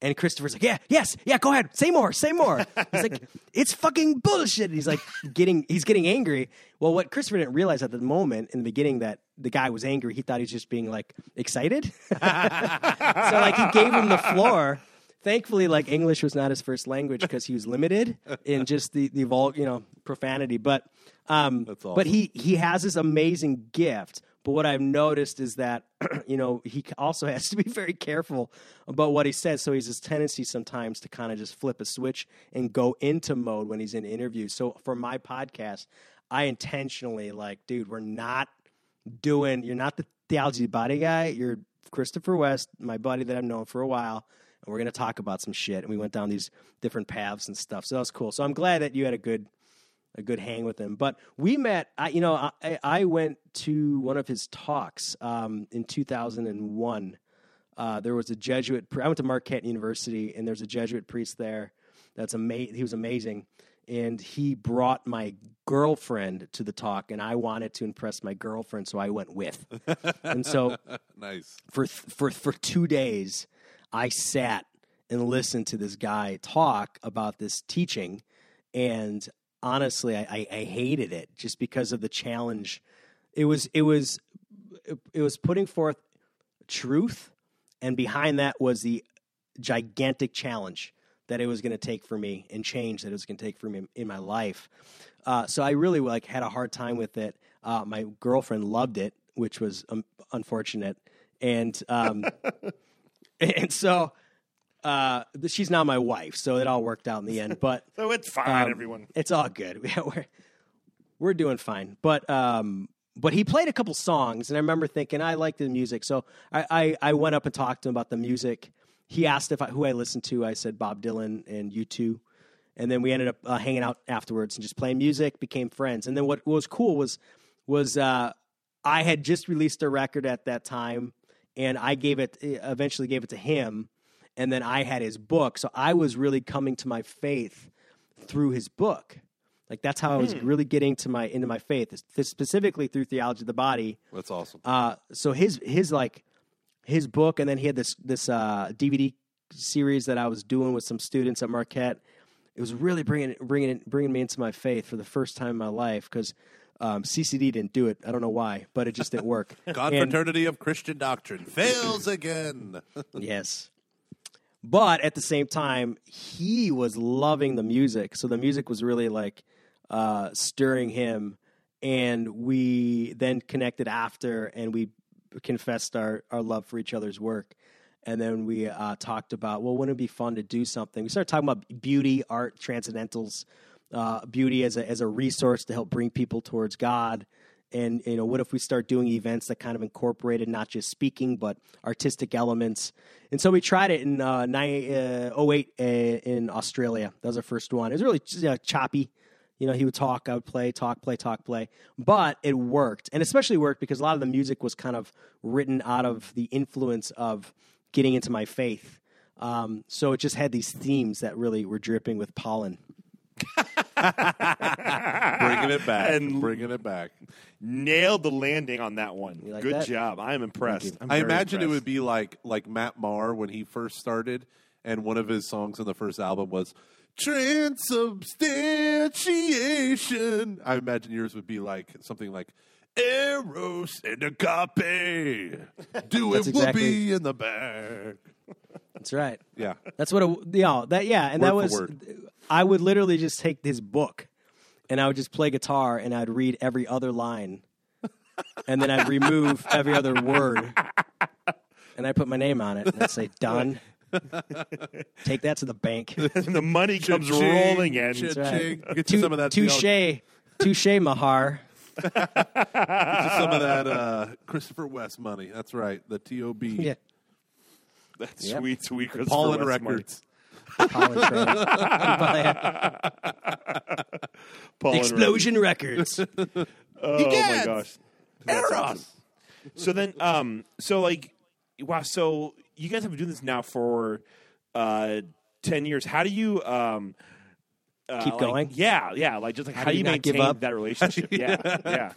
And Christopher's like, yeah, yes, yeah, go ahead, say more, say more. He's like, it's fucking bullshit. And he's like getting, he's getting angry. Well, what Christopher didn't realize at the moment in the beginning that the guy was angry. He thought he was just being like excited. so like he gave him the floor. Thankfully, like English was not his first language because he was limited in just the the vul, you know, profanity. But um, That's but he he has this amazing gift. But what I've noticed is that you know he also has to be very careful about what he says. So he's his tendency sometimes to kind of just flip a switch and go into mode when he's in interviews. So for my podcast, I intentionally like, dude, we're not doing. You're not the theology body guy. You're Christopher West, my buddy that I've known for a while, and we're going to talk about some shit. And we went down these different paths and stuff. So that was cool. So I'm glad that you had a good a good hang with him. But we met. I, you know, I, I went to one of his talks um, in 2001. Uh, there was a Jesuit. pri- I went to Marquette University, and there's a Jesuit priest there. That's amazing. He was amazing, and he brought my girlfriend to the talk, and I wanted to impress my girlfriend, so I went with. and so Nice. for for for two days, I sat and listened to this guy talk about this teaching, and honestly, I, I, I hated it just because of the challenge. It was it was it was putting forth truth, and behind that was the gigantic challenge that it was going to take for me and change that it was going to take for me in my life. Uh, so I really like had a hard time with it. Uh, my girlfriend loved it, which was um, unfortunate, and um, and so uh, she's now my wife. So it all worked out in the end. But So it's fine, um, everyone. it's all good. we're we're doing fine. But um, but he played a couple songs, and I remember thinking I like the music, so I, I I went up and talked to him about the music. He asked if I, who I listened to. I said Bob Dylan and U two, and then we ended up uh, hanging out afterwards and just playing music. Became friends, and then what, what was cool was was uh, I had just released a record at that time, and I gave it eventually gave it to him, and then I had his book, so I was really coming to my faith through his book. Like that's how I was really getting to my into my faith, specifically through theology of the body. That's awesome. Uh, so his his like his book, and then he had this this uh, DVD series that I was doing with some students at Marquette. It was really bringing bringing bringing me into my faith for the first time in my life because um, CCD didn't do it. I don't know why, but it just didn't work. And- Confraternity of Christian Doctrine fails again. Yes. But at the same time, he was loving the music. So the music was really like uh, stirring him. And we then connected after and we confessed our, our love for each other's work. And then we uh, talked about, well, wouldn't it be fun to do something? We started talking about beauty, art, transcendentals, uh, beauty as a, as a resource to help bring people towards God. And you know what if we start doing events that kind of incorporated not just speaking but artistic elements? And so we tried it in uh, nine, uh, 08 uh, in australia. That was our first one. It was really uh, choppy. You know he would talk i would play talk play talk play. But it worked. And especially worked because a lot of the music was kind of written out of the influence of getting into my faith. Um, so it just had these themes that really were dripping with pollen bringing it back. And- bringing it back. Nailed the landing on that one. like Good that? job. I am impressed. I'm I very imagine it would be like like Matt Maher when he first started, and one of his songs on the first album was transubstantiation. I imagine yours would be like something like Eros and Agape. Do it That's exactly- whoopee in the back. That's right Yeah. That's what it, you know, that yeah, and that Word for was. I would literally just take his book and I would just play guitar and I'd read every other line. And then I'd remove every other word. And I put my name on it and I'd say done. Take that to the bank. the money comes Cha-ching, rolling in. cha-ching. Get you Tu- some of that. Touche. Touche Maher. Get you some of that uh, Christopher West money. That's right. The TOB. Yeah. That's Yep. sweet, sweet Christopher Pollen money. Records. Pollen Explosion Records. Oh my gosh. That's awesome. So then, um, so like, wow. So you guys have been doing this now for uh, ten years. How do you um, uh, Keep like- going? Yeah, yeah. Like just like how, do do you you not give maintain up? that relationship? yeah, yeah.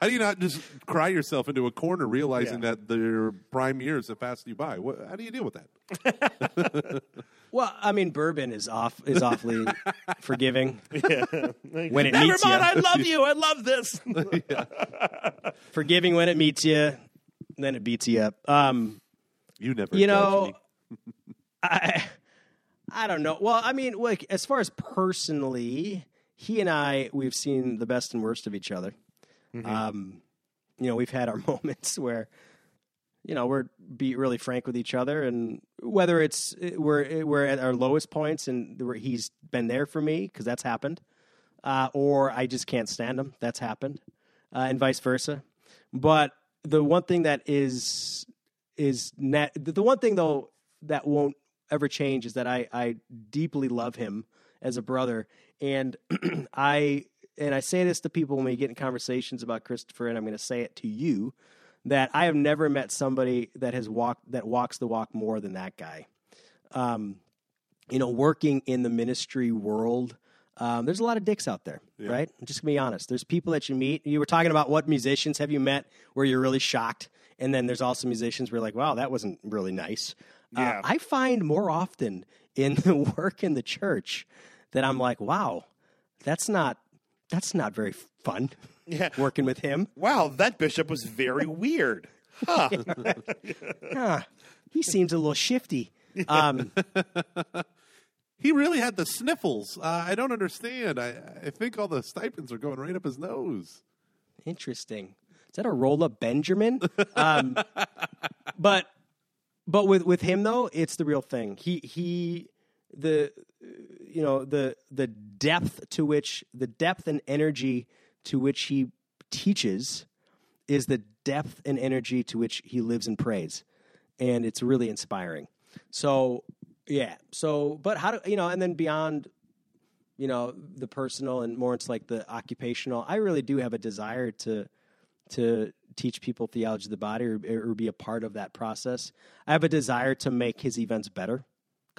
How do you not just cry yourself into a corner, realizing Yeah. that their prime years have passed you by? What, how do you deal with that? Well, I mean, bourbon is off is awfully forgiving Like, when it Never meets mind. you. I love you. I love this. Forgiving when it meets you, then it beats you up. Um, You never. you judge know, me. I I don't know. Well, I mean, like as far as personally, he and I we've seen the best and worst of each other. Um, you know, we've had our moments where you know we're be really frank with each other, and whether it's we're we're at our lowest points, and he's been there for me because that's happened, uh, or I just can't stand him. That's happened, uh, and vice versa. But the one thing that is is net, the one thing though that won't ever change is that I I deeply love him as a brother, and I and I say this to people when we get in conversations about Christopher, and I'm going to say it to you that I have never met somebody that has walked that walks the walk more than that guy. Um, you know, working in the ministry world, um, there's a lot of dicks out there, right? I'm just gonna be honest. There's people that you meet. You were talking about what musicians have you met where you're really shocked, and then there's also musicians where you're like, wow, that wasn't really nice. Yeah. Uh, I find more often in the work in the church that I'm like, wow, that's not that's not very fun. Yeah. working with him. Wow, that bishop was very weird. Huh. Huh, he seems a little shifty. Um, He really had the sniffles. Uh, I don't understand. I, I think all the stipends are going right up his nose. Interesting. Is that a roll up Benjamin? um, but but with with him though, it's the real thing. He he the Uh, you know the the depth to which the depth and energy to which he teaches is the depth and energy to which he lives and prays, and it's really inspiring. So yeah. So but how do you know? And then beyond you know the personal and more it's like the occupational i really do have a desire to to teach people theology of the body or, or be a part of that process i have a desire to make his events better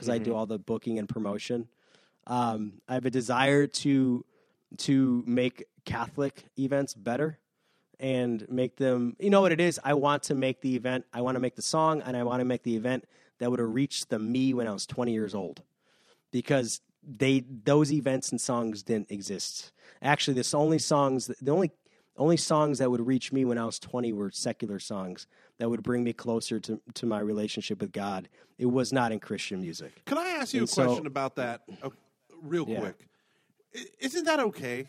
because i do all the booking and promotion. Um, i have a desire to to make catholic events better and make them you know what it is? I want to make the event i want to make the song and i want to make the event that would have reached the me when i was 20 years old. Because they those events and songs didn't exist. Actually, the only songs the only only songs that would reach me when I was 20 were secular songs that would bring me closer to to my relationship with God. It was not in Christian music. Can I ask you And a so- question about that, uh, real Yeah. quick? Isn't that okay?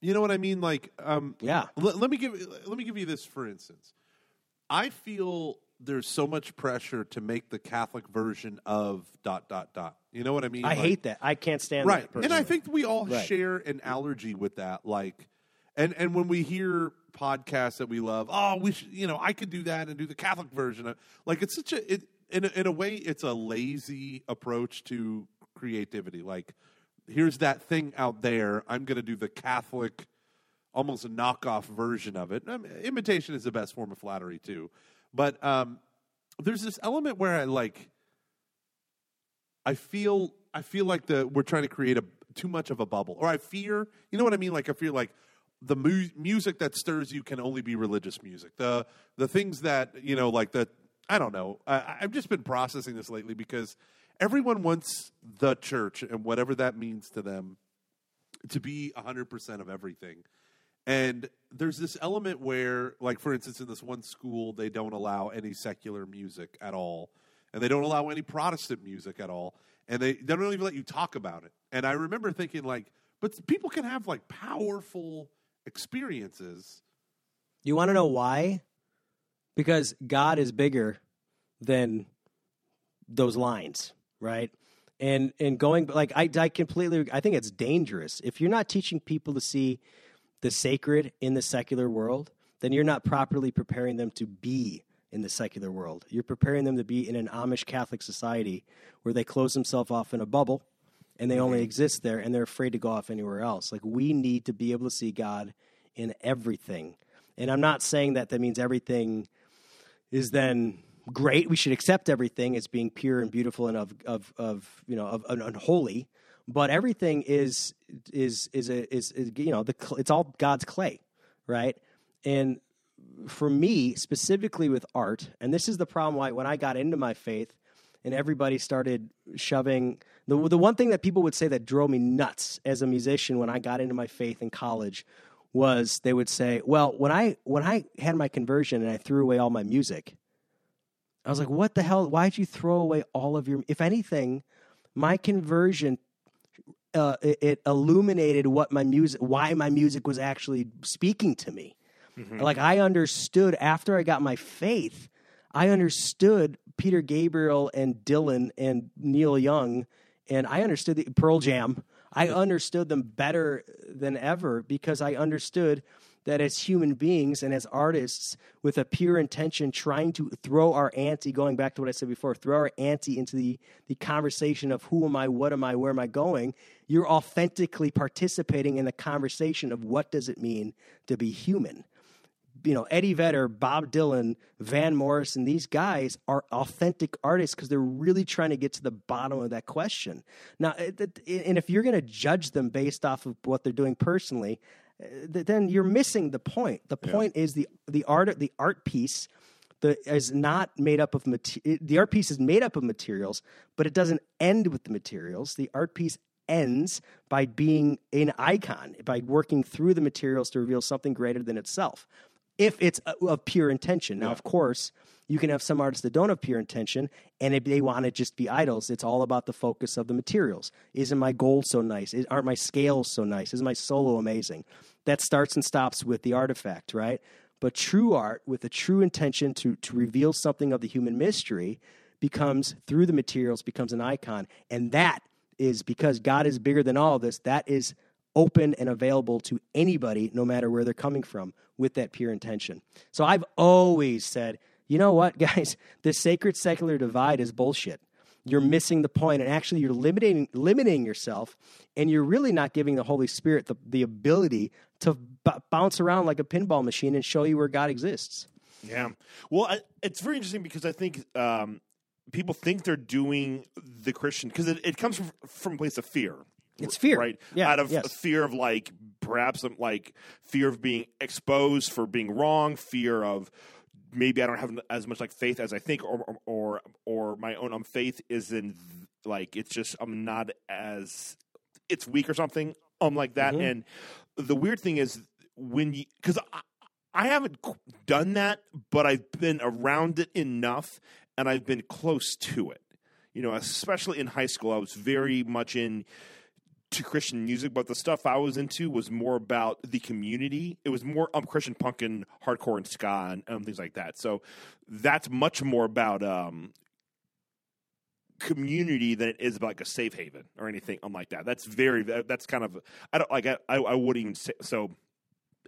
You know what I mean? Like, um, Yeah. Let, let me give let me give you this for instance. I feel there's so much pressure to make the Catholic version of dot dot dot. You know what I mean? I Like- hate that. I can't stand right and i think we all Right. share an allergy with that like and and when we hear podcasts that we love oh we should you know i could do that and do the catholic version of, like it's such a it in a, in a way it's a lazy approach to creativity like here's that thing out there i'm going to do the catholic almost a knockoff version of it um, imitation is the best form of flattery too but um there's this element where i like I feel I feel like the we're trying to create a too much of a bubble, or I fear. You know what I mean? Like I feel like the mu- music that stirs you can only be religious music. The the things that you know, like the I don't know. I, I've just been processing this lately because everyone wants the church and whatever that means to them to be 100% of everything. And there's this element where, like, for instance, in this one school, they don't allow any secular music at all. And they don't allow any Protestant music at all. And they, they don't even let you talk about it. And I remember thinking, like, but people can have, like, powerful experiences. You want to know why? Because God is bigger than those lines, right? And and going like I I completely I think it's dangerous if you're not teaching people to see the sacred in the secular world, then you're not properly preparing them to be in the secular world. You're preparing them to be in an Amish Catholic society where they close themselves off in a bubble and they only mm-hmm. exist there and they're afraid to go off anywhere else. Like we need to be able to see God in everything. And I'm not saying that that means everything is then great. We should accept everything as being pure and beautiful and of of of you know of, of unholy. But everything is is is a, is, is you know the it's all God's clay, right? And for me specifically with art, and this is the problem why when I got into my faith and everybody started shoving the the one thing that people would say that drove me nuts as a musician when I got into my faith in college was they would say, "Well, when I when I had my conversion and I threw away all my music, I was like, what the hell? Why'd you throw away all of your? If anything, my conversion uh, it, it illuminated what my music, why my music was actually speaking to me. Like I understood after I got my faith, I understood Peter Gabriel and Dylan and Neil Young, and I understood the Pearl Jam. I understood them better than ever because I understood that as human beings and as artists with a pure intention trying to throw our ante going back to what i said before throw our ante into the, the conversation of who am i what am i where am i going you're authentically participating in the conversation of what does it mean to be human you know Eddie Vedder, Bob Dylan, Van Morrison, these guys are authentic artists because they're really trying to get to the bottom of that question. Now, and if you're going to judge them based off of what they're doing personally, uh, then you're missing the point. The point is the the art the art piece the is not made up of material. The art piece is made up of materials, but it doesn't end with the materials. The art piece ends by being an icon, by working through the materials to reveal something greater than itself. If it's uh, of pure intention. Now, of course, you can have some artists that don't have pure intention, and if they want to just be idols, it's all about the focus of the materials. Isn't my gold so nice? Aren't my scales so nice? Is my solo amazing? That starts and stops with the artifact, right? But true art, with a true intention to, to reveal something of the human mystery, becomes through the materials, becomes an icon. And that is because God is bigger than all of this, that is open and available to anybody, no matter where they're coming from, with that pure intention. So I've always said, you know what, guys, this sacred secular divide is bullshit. You're missing the point, and actually, you're limiting limiting yourself, and you're really not giving the Holy Spirit the, the ability to b- bounce around like a pinball machine and show you where God exists. Yeah. Well, I, it's very interesting because I think um, people think they're doing the Christian because it, it comes from, from a place of fear. It's fear. right? Yeah, Out of yes. fear of like perhaps um, like fear of being exposed for being wrong, fear of maybe I don't have as much like faith as I think, or or or my own um, faith isn't like it's just I'm not as it's weak or something um like that. Mm-hmm. And the weird thing is when you because I, I haven't done that, but I've been around it enough, and I've been close to it. You know, especially in high school, I was very much in to Christian music, but the stuff I was into was more about the community. It was more um, Christian punk and hardcore and ska and um, things like that. So that's much more about um, community than it is about like a safe haven or anything um, like that. That's very that- that's kind of I don't like I I, I wouldn't even say so.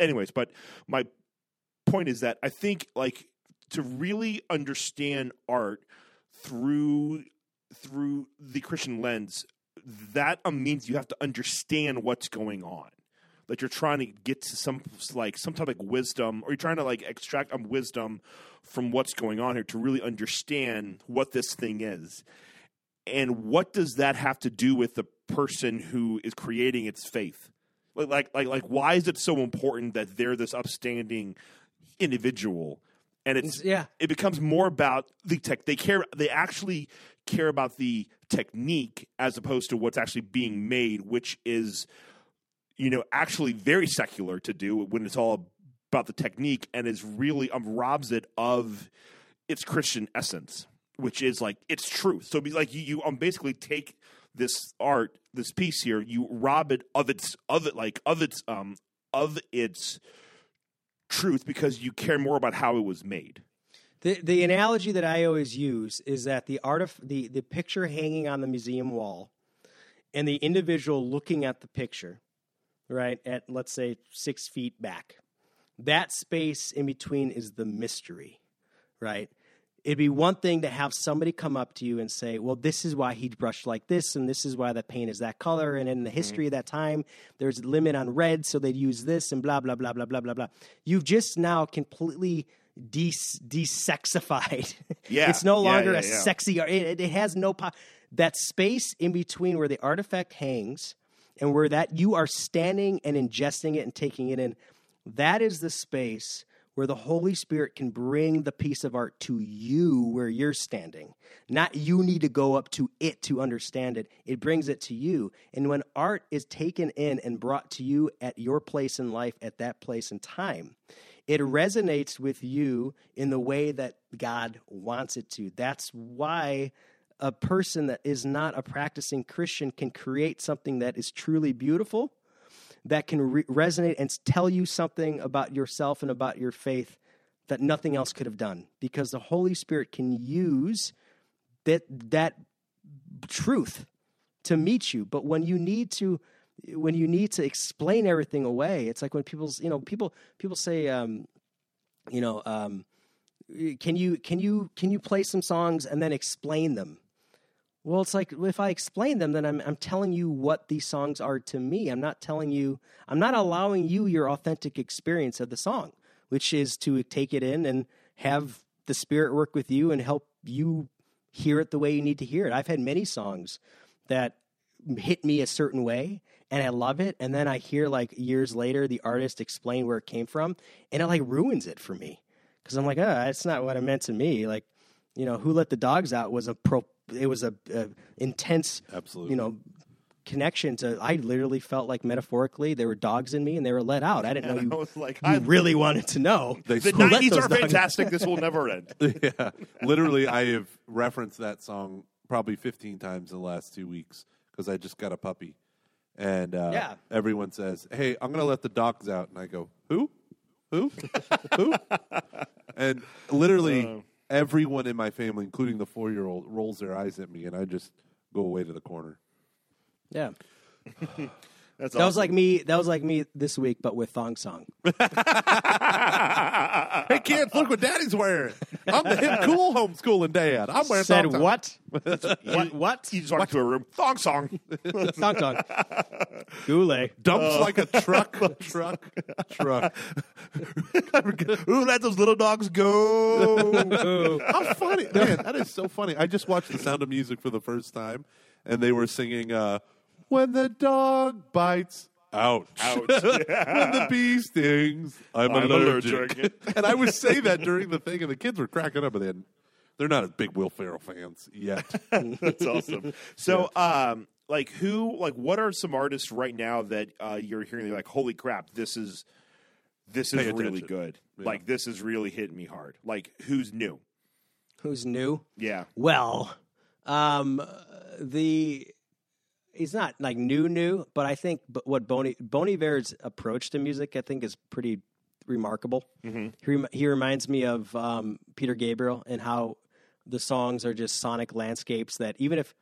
Anyways, but my point is that I think like to really understand art through through the Christian lens, that um, means you have to understand what's going on. That you're trying to get to some like some type of wisdom, or you're trying to like extract um, wisdom from what's going on here to really understand what this thing is. And what does that have to do with the person who is creating its faith? Like, like, like, like, why is it so important that they're this upstanding individual? And it's Yeah. it becomes more about the tech. They care. They actually care about the technique as opposed to what's actually being made, which is, you know, actually very secular to do when it's all about the technique and is really um, robs it of its Christian essence, which is like its truth. So be like you, you um basically take this art, this piece here, you rob it of its of it like of its um of its truth because you care more about how it was made. The the analogy that I always use is that the art of the, the picture hanging on the museum wall and the individual looking at the picture, right, at let's say six feet back. That space in between is the mystery, right? It'd be one thing to have somebody come up to you and say, Well, this is why he brushed like this, and this is why the paint is that color, and in the mm-hmm. history of that time, there's a limit on red, so they'd use this, and blah, blah, blah, blah, blah, blah, blah. You've just now completely de- desexified. Yeah. it's no Yeah, longer yeah, a yeah. sexy, it, it- it has no po- That space in between where the artifact hangs and where that you are standing and ingesting it and taking it in, that is the space where the Holy Spirit can bring the piece of art to you where you're standing. Not you need to go up to it to understand it. It brings it to you. And when art is taken in and brought to you at your place in life, at that place in time, it resonates with you in the way that God wants it to. That's why a person that is not a practicing Christian can create something that is truly beautiful that can re- resonate and tell you something about yourself and about your faith that nothing else could have done because the holy spirit can use that that truth to meet you but when you need to when you need to explain everything away. It's like when people's you know people people say um, you know um, can you can you can you play some songs and then explain them? Well, it's like if I explain them, then I'm I'm telling you what these songs are to me. I'm not telling you. I'm not allowing you your authentic experience of the song, which is to take it in and have the spirit work with you and help you hear it the way you need to hear it. I've had many songs that hit me a certain way and I love it and then I hear like years later the artist explain where it came from and it like ruins it for me cuz I'm like, "Ah, that's not what it meant to me." Like, you know, Who Let the Dogs Out was a pro it was a, a intense Absolutely. you know connection to I literally felt like metaphorically there were dogs in me and they were let out. I didn't know And you, I was like, you I, really wanted to know. They the nineties are fantastic. this will never end. yeah, literally, I have referenced that song probably 15 times in the last two weeks because I just got a puppy, and uh, Yeah. everyone says, "Hey, I'm gonna let the dogs out," and I go, "Who? Who? Who?" And literally, everyone in my family, including the four year old, rolls their eyes at me, and I just go away to the corner. Yeah. That's That was like me that was like me this week but with Thong Song. hey kids, look what Daddy's wearing. I'm the hip cool homeschooling dad. I'm wearing Said thong what? what? What? You just walked into a room. Thong song. Thong Song. Goulet. Dumps like a truck, truck, truck. Ooh, let those little dogs go. How funny, man! That is so funny. I just watched The Sound of Music for the first time, and they were singing uh, "When the dog bites." Ouch. Ouch. when the bee stings, I'm, I'm allergic. allergic. and I would say that during the thing, and the kids were cracking up, but then they're not as big Will Ferrell fans yet. That's awesome. So, um, like, who, like, what are some artists right now that uh, you're hearing? You're like, holy crap, this is this is really good. Yeah. Like, this is really hitting me hard. Like, who's new? Who's new? Yeah, Well, um, the he's not like new new, but I think but what Boney Bon Iver's approach to music, I think, is pretty remarkable. He, rem- he reminds me of um, Peter Gabriel and how the songs are just sonic landscapes that even if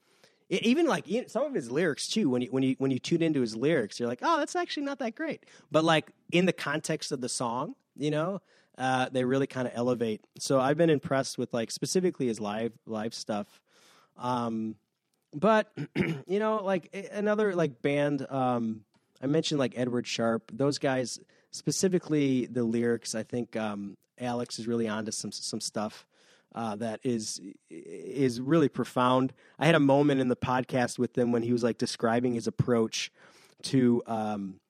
even like some of his lyrics too when you when you when you tune into his lyrics you're like oh that's actually not that great. But like in the context of the song you know uh, they really kind of elevate. So i've been impressed with like specifically his live live stuff. Um but you know like another like band um i mentioned like Edward Sharpe those guys specifically the lyrics i think um alex is really onto some some stuff uh, that is is really profound. I had a moment in the podcast with them when he was like describing his approach to um,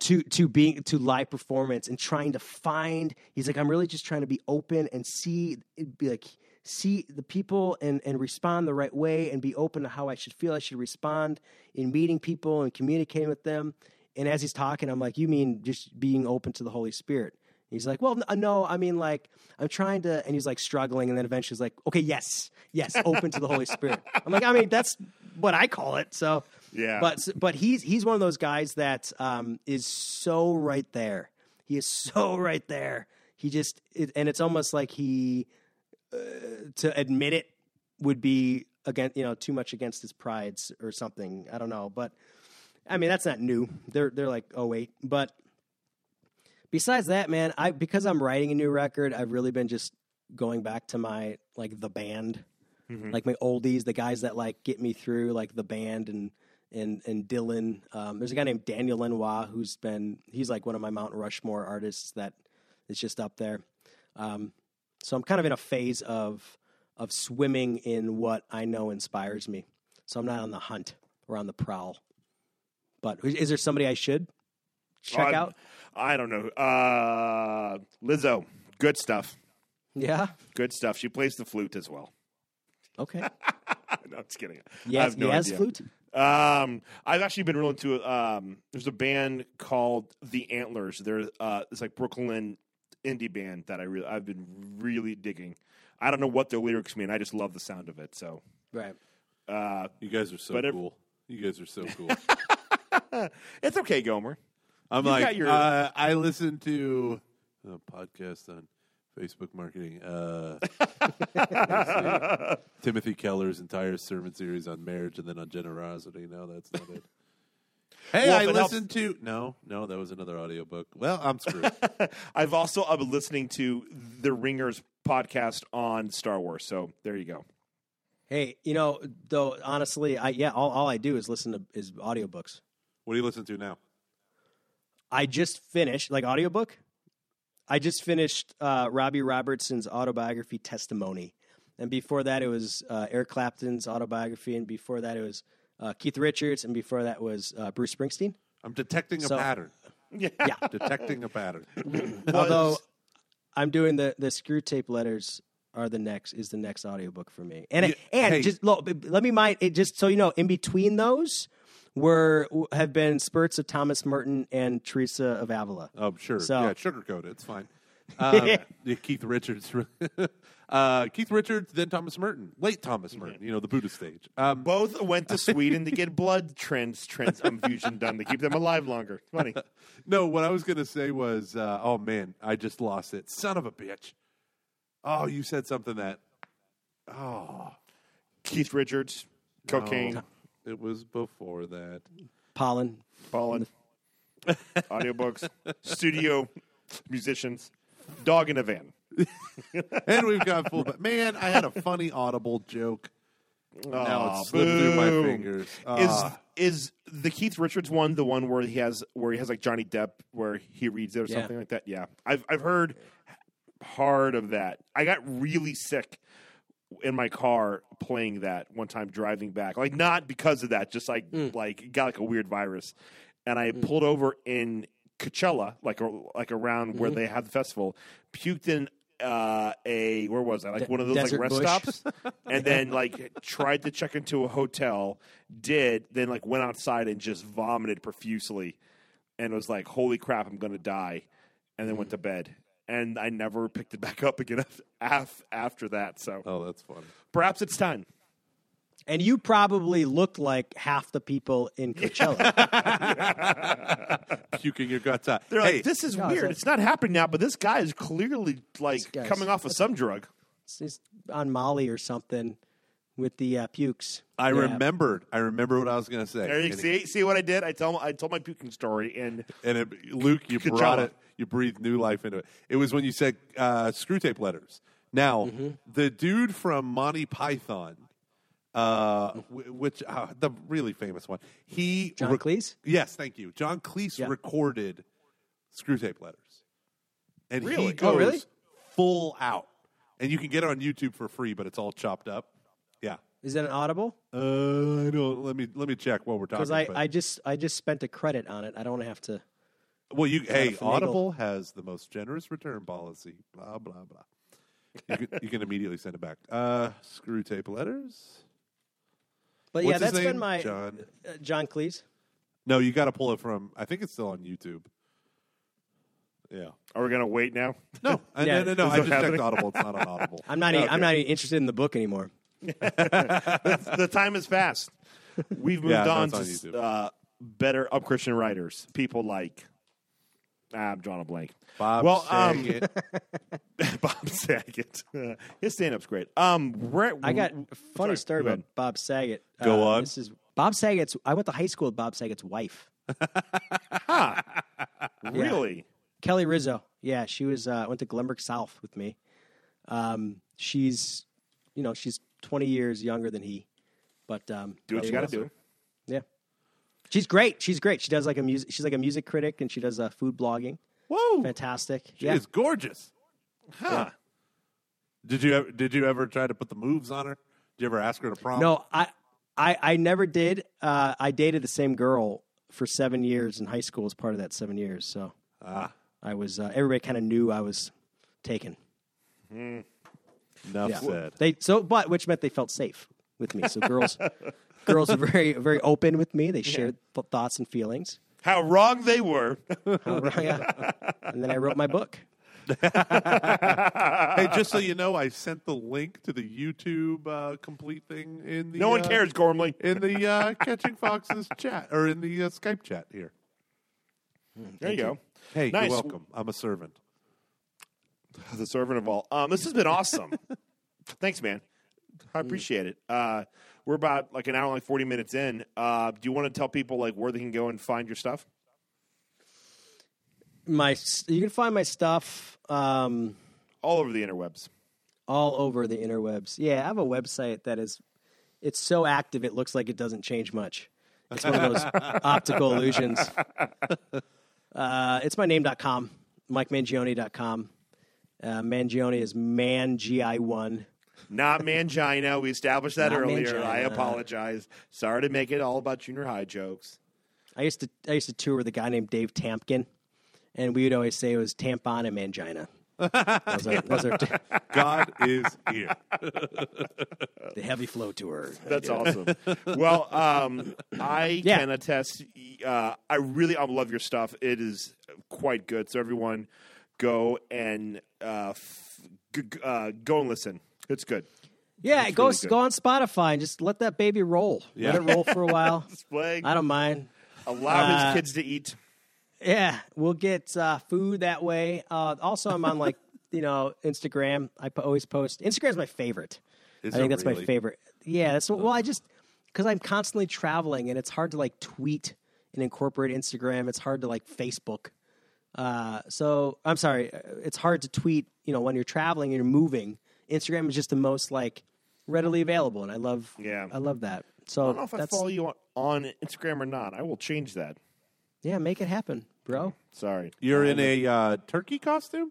to to being to live performance and trying to find. He's like, I'm really just trying to be open and see, be like see the people and and respond the right way and be open to how I should feel. I should respond in meeting people and communicating with them. And as he's talking, I'm like, you mean just being open to the Holy Spirit? He's like, well, no, I mean, like, I'm trying to, and he's like struggling, and then eventually he's like, okay, yes, yes, open to the Holy Spirit. I'm like, I mean, that's what I call it. So, Yeah. but but he's he's one of those guys that um, is so right there. He is so right there. He just, it, and it's almost like he uh, to admit it would be against, you know, too much against his prides or something. I don't know, but I mean, that's not new. They're they're like, oh wait, but besides that, man, I because I'm writing a new record, I've really been just going back to my like the band, like my oldies, the guys that like get me through, like the band and and and Dylan. Um, there's a guy named Daniel Lanois who's been he's like one of my Mount Rushmore artists that is just up there. Um, so I'm kind of in a phase of of swimming in what I know inspires me. So I'm not on the hunt or on the prowl. But is there somebody I should check Uh, out? I don't know. Uh, Lizzo, good stuff. Yeah. Good stuff. She plays the flute as well. Okay. no, I'm just kidding. Yes. no yes. idea. Flute. Um, I've actually been really into. Um, there's a band called The Antlers. They're uh, it's like Brooklyn indie band that I really I've been really digging. I don't know what their lyrics mean. I just love the sound of it. So, Right. uh, You guys are so But if- cool. You guys are so cool. it's okay, Gomer. I'm You like, your- uh, I listen to a podcast on Facebook marketing. Uh. Timothy Keller's entire sermon series on marriage and then on generosity. No, that's not it. Hey, Well, I if it helps- listened to no, no, that was another audiobook. Well, I'm screwed. I've also I've been listening to the Ringers podcast on Star Wars. So there you go. Hey, you know, though honestly, I yeah, all, all I do is listen to is audiobooks. what do you listen to now? I just finished like audiobook. I just finished uh, Robbie Robertson's autobiography testimony, and before that it was uh, Eric Clapton's autobiography, and before that it was uh, Keith Richards, and before that was uh, Bruce Springsteen. I'm detecting a So- pattern. Yeah. Yeah. detecting a pattern. Although I'm doing the the Screwtape letters are the next is the next audiobook for me. And Yeah, and hey. just look, let me mind it just so you know in between those were have been spurts of Thomas Merton and Teresa of Avila. Oh, sure. So- yeah, sugarcoat it. It's fine. Uh, yeah, Keith Richards. Uh, Keith Richards, then Thomas Merton. Late Thomas Merton, you know, the Buddha stage. Um, Both went to Sweden to get blood trans transfusion done to keep them alive longer. Funny. no, what I was going to say was, uh, oh, man, I just lost it. Son of a bitch. Oh, you said something that, oh, Keith Richards, cocaine, no, it was before that. Pollen. pollen, audiobooks, studio musicians, dog in a van. And we've got full. But man, I had a funny audible joke. now Aw, it slipped through my fingers. Is Ah. is the Keith Richards one the one where he has where he has like Johnny Depp where he reads it or Yeah. something like that? Yeah, I've I've heard hard of that. I got really sick in my car playing that one time driving back. Like not because of that, just like mm. like got like a weird virus, and I mm. pulled over in Coachella, like like around where mm-hmm. they had the festival, puked in. Uh, a where was I? Like De- one of those like rest Bush. stops, and then like tried to check into a hotel, did then like went outside and just vomited profusely, and was like, "Holy crap, I'm gonna die," and then went to bed. And I never picked it back up again af- after that. So Oh, that's fun. perhaps it's time. And you probably look like half the people in Coachella. Puking your guts out. They're hey, like, "This is No, weird. so- It's not happening now." But this guy is clearly like coming off of some drug. He's on Molly or something with the uh, pukes. I Yeah. remembered. I remember what I was going to say. There you And- see, see what I did? I told I told my puking story, and And it, Luke, you Coachella. brought it. You breathed new life into it. It was when you said uh, Screwtape letters. Now, Mm-hmm. the dude from Monty Python, uh, which uh, the really famous one, he John Cleese? Yes, thank you. John Cleese Yeah. recorded Screwtape letters, and Really? he goes Oh, really? full out. And you can get it on YouTube for free, but it's all chopped up. Yeah. Is that an audible? Uh, I don't. Let me let me check what we're talking. Because I, but- I just I just spent a credit on it. I don't have to. Well, you hey. Audible has the most generous return policy. Blah blah blah. You can, you can immediately send it back. Uh, Screwtape letters. But What's yeah, his that's name? been my John. uh, John Cleese. No, you got to pull it from. I think it's still on YouTube. Yeah. are we gonna wait now? No, I, Yeah. no, no, no. Is I that just checked happening? Audible. It's not on Audible. I'm not. Even, I'm not even interested in the book anymore. the time is passed. We've moved Yeah, on it's on to YouTube. uh, better up Christian writers, people like. Ah, I'm drawing a blank. Bob well, um, Saget. Bob Saget. His stand up's great. Um, where, I got a funny sorry, story about. Bob Saget. Go Uh, on. This is Bob Saget's. I went to high school with Bob Saget's wife, Really? Kelly Rizzo. Yeah, she was. Uh, went to Glenbrook South with me. Um, she's, you know, she's 20 years younger than he, but um, Do what you got to do. Yeah, she's great. She's great. She does like a music. She's like a music critic, and she does uh, food blogging. Whoa, Fantastic. she yeah. is gorgeous. Huh. Did you ever, did you ever try to put the moves on her? Did you ever ask her to prom? No, I, I, I never did. Uh, I dated the same girl for seven years in high school as part of that seven years. So Ah, I was. Uh, everybody kind of knew I was taken. enough Yeah. said. They so, but which meant they felt safe with me. So girls, girls are very, very open with me. They shared th- thoughts and feelings. How wrong they were. Yeah. and then I wrote my book. hey, just so you know, I sent the link to the YouTube uh, complete thing in the. No one uh, cares, Gormley. in the uh, Catching Foxes chat or in the uh, Skype chat here. There you go. Hey, Nice. you're welcome. I'm a servant. the servant of all. Um, this has been awesome. Thanks, man. I appreciate it. We're about like an hour, like forty minutes in. Uh, do you want to tell people like where they can go and find your stuff? My you can find my stuff um, All over the interwebs. all over the interwebs. Yeah, I have a website that is it's so active it looks like it doesn't change much. It's one of those optical illusions. Uh, it's my name.com, MikeMangione.com. Uh, Mangione is man G I one. Not mangina. We established that Not earlier. I apologize. Sorry to make it all about junior high jokes. I used to I used to tour with a guy named Dave Tampkin, and we would always say it was tampon and mangina. Those are, those are God is here. the heavy flow tour. That's awesome. well, um, I Yeah. can attest. Uh, I really I love your stuff. It is quite good. So everyone, go and uh, f- g- uh, go and listen. It's good. Yeah, go really good. go on Spotify and just let that baby roll. Let it roll for a while. I don't mind. Allow uh, his kids to eat. Yeah, we'll get uh, food that way. Uh, also, I'm on like you know Instagram. I always post. Instagram's my favorite. Is I think that's my favorite. Yeah, that's well. I just because I'm constantly traveling and it's hard to like tweet and incorporate Instagram. It's hard to like Facebook. Uh, so I'm sorry, uh, it's hard to tweet. You know, when you're traveling and you're moving, Instagram is just the most like readily available, and I love. Yeah. I love that. So I don't know if I that's follow you on, on Instagram or not. I will change that. yeah, make it happen, bro. Sorry. You're in a uh, turkey costume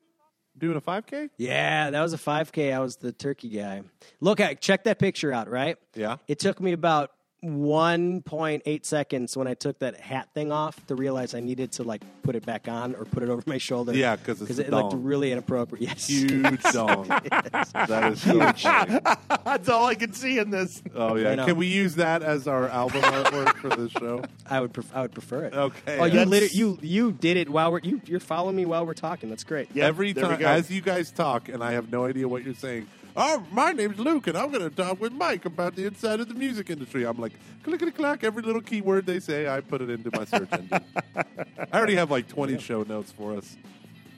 doing a 5K? Yeah, that was a 5K. I was the turkey guy. Look at check that picture out, right? Yeah. It took me about 1.8 seconds when I took that hat thing off to realize I needed to like put it back on or put it over my shoulder. Yeah, 'cause it's a it looked really inappropriate. Yes. Huge dong. that is so funny. That's all I can see in this. Oh, yeah. Can we use that as our album artwork for this show? I would pref- I would prefer it. Okay. Oh, you That's- literally you you did it while we're you you're following me while we're talking. That's great. Yeah, Every time, as you guys talk, and I have no idea what you're saying. Oh, my name's Luke, and I'm going to talk with Mike about the inside of the music industry. I'm like, clickety clack. Every little keyword they say, I put it into my search engine. I already have like 20 show notes for us.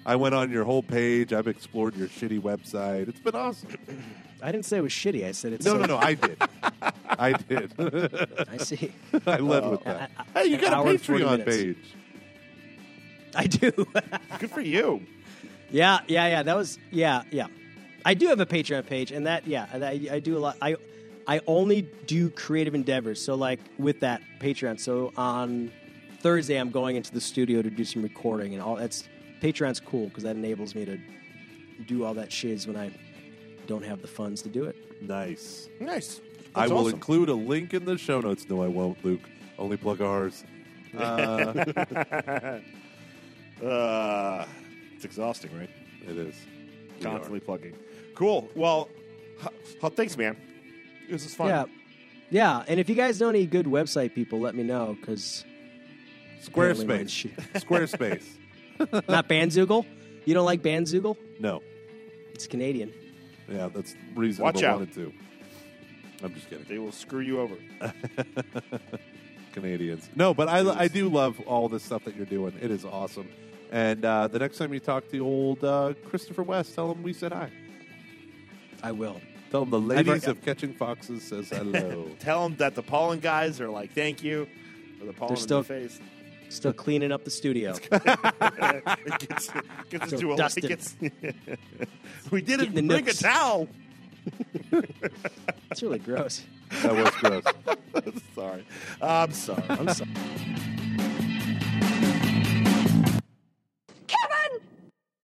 I went on your whole page. I've explored your shitty website. It's been awesome. I didn't say it was shitty. I said it's No, so- no, no. I did. I did. I see. I led with Uh, that. uh, Hey, you got a hour and 40 Patreon page. I do. Good for you. Yeah, yeah, yeah. That was yeah, yeah. I do have a Patreon page, and that yeah, that, I, I do a lot. I I only do creative endeavors. So like with that Patreon. So on Thursday, I'm going into the studio to do some recording, and all that's Patreon's cool because that enables me to do all that shiz when I don't have the funds to do it. Nice. Nice. I That's will awesome. include a link in the show notes. No, I won't, Luke. Only plug ours. Uh, Uh, it's exhausting, right? it is. We are. Constantly plugging. Cool. Well, h- h- thanks, man. This is fun. Yeah, yeah. And if you guys know any good website people, let me know because Squarespace. Squarespace. not Bandzoogle. You don't like Bandzoogle? No. It's Canadian. Yeah, that's reasonable. Watch out. One and two. I'm just kidding. They will screw you over. Canadians. No, but I, I do love all the stuff that you're doing. It is awesome. And uh, the next time you talk to old uh, Christopher West, tell him we said hi. I will. Tell them the ladies of Catching Foxes says hello. Tell them that the pollen guys are like, thank you for the pollen They're still- in the face. Still cleaning up the studio. it gets, gets us So to a dusted. it gets, We did Getting it. the Bring a towel. It's really gross. that was gross. sorry. I'm sorry. I'm sorry.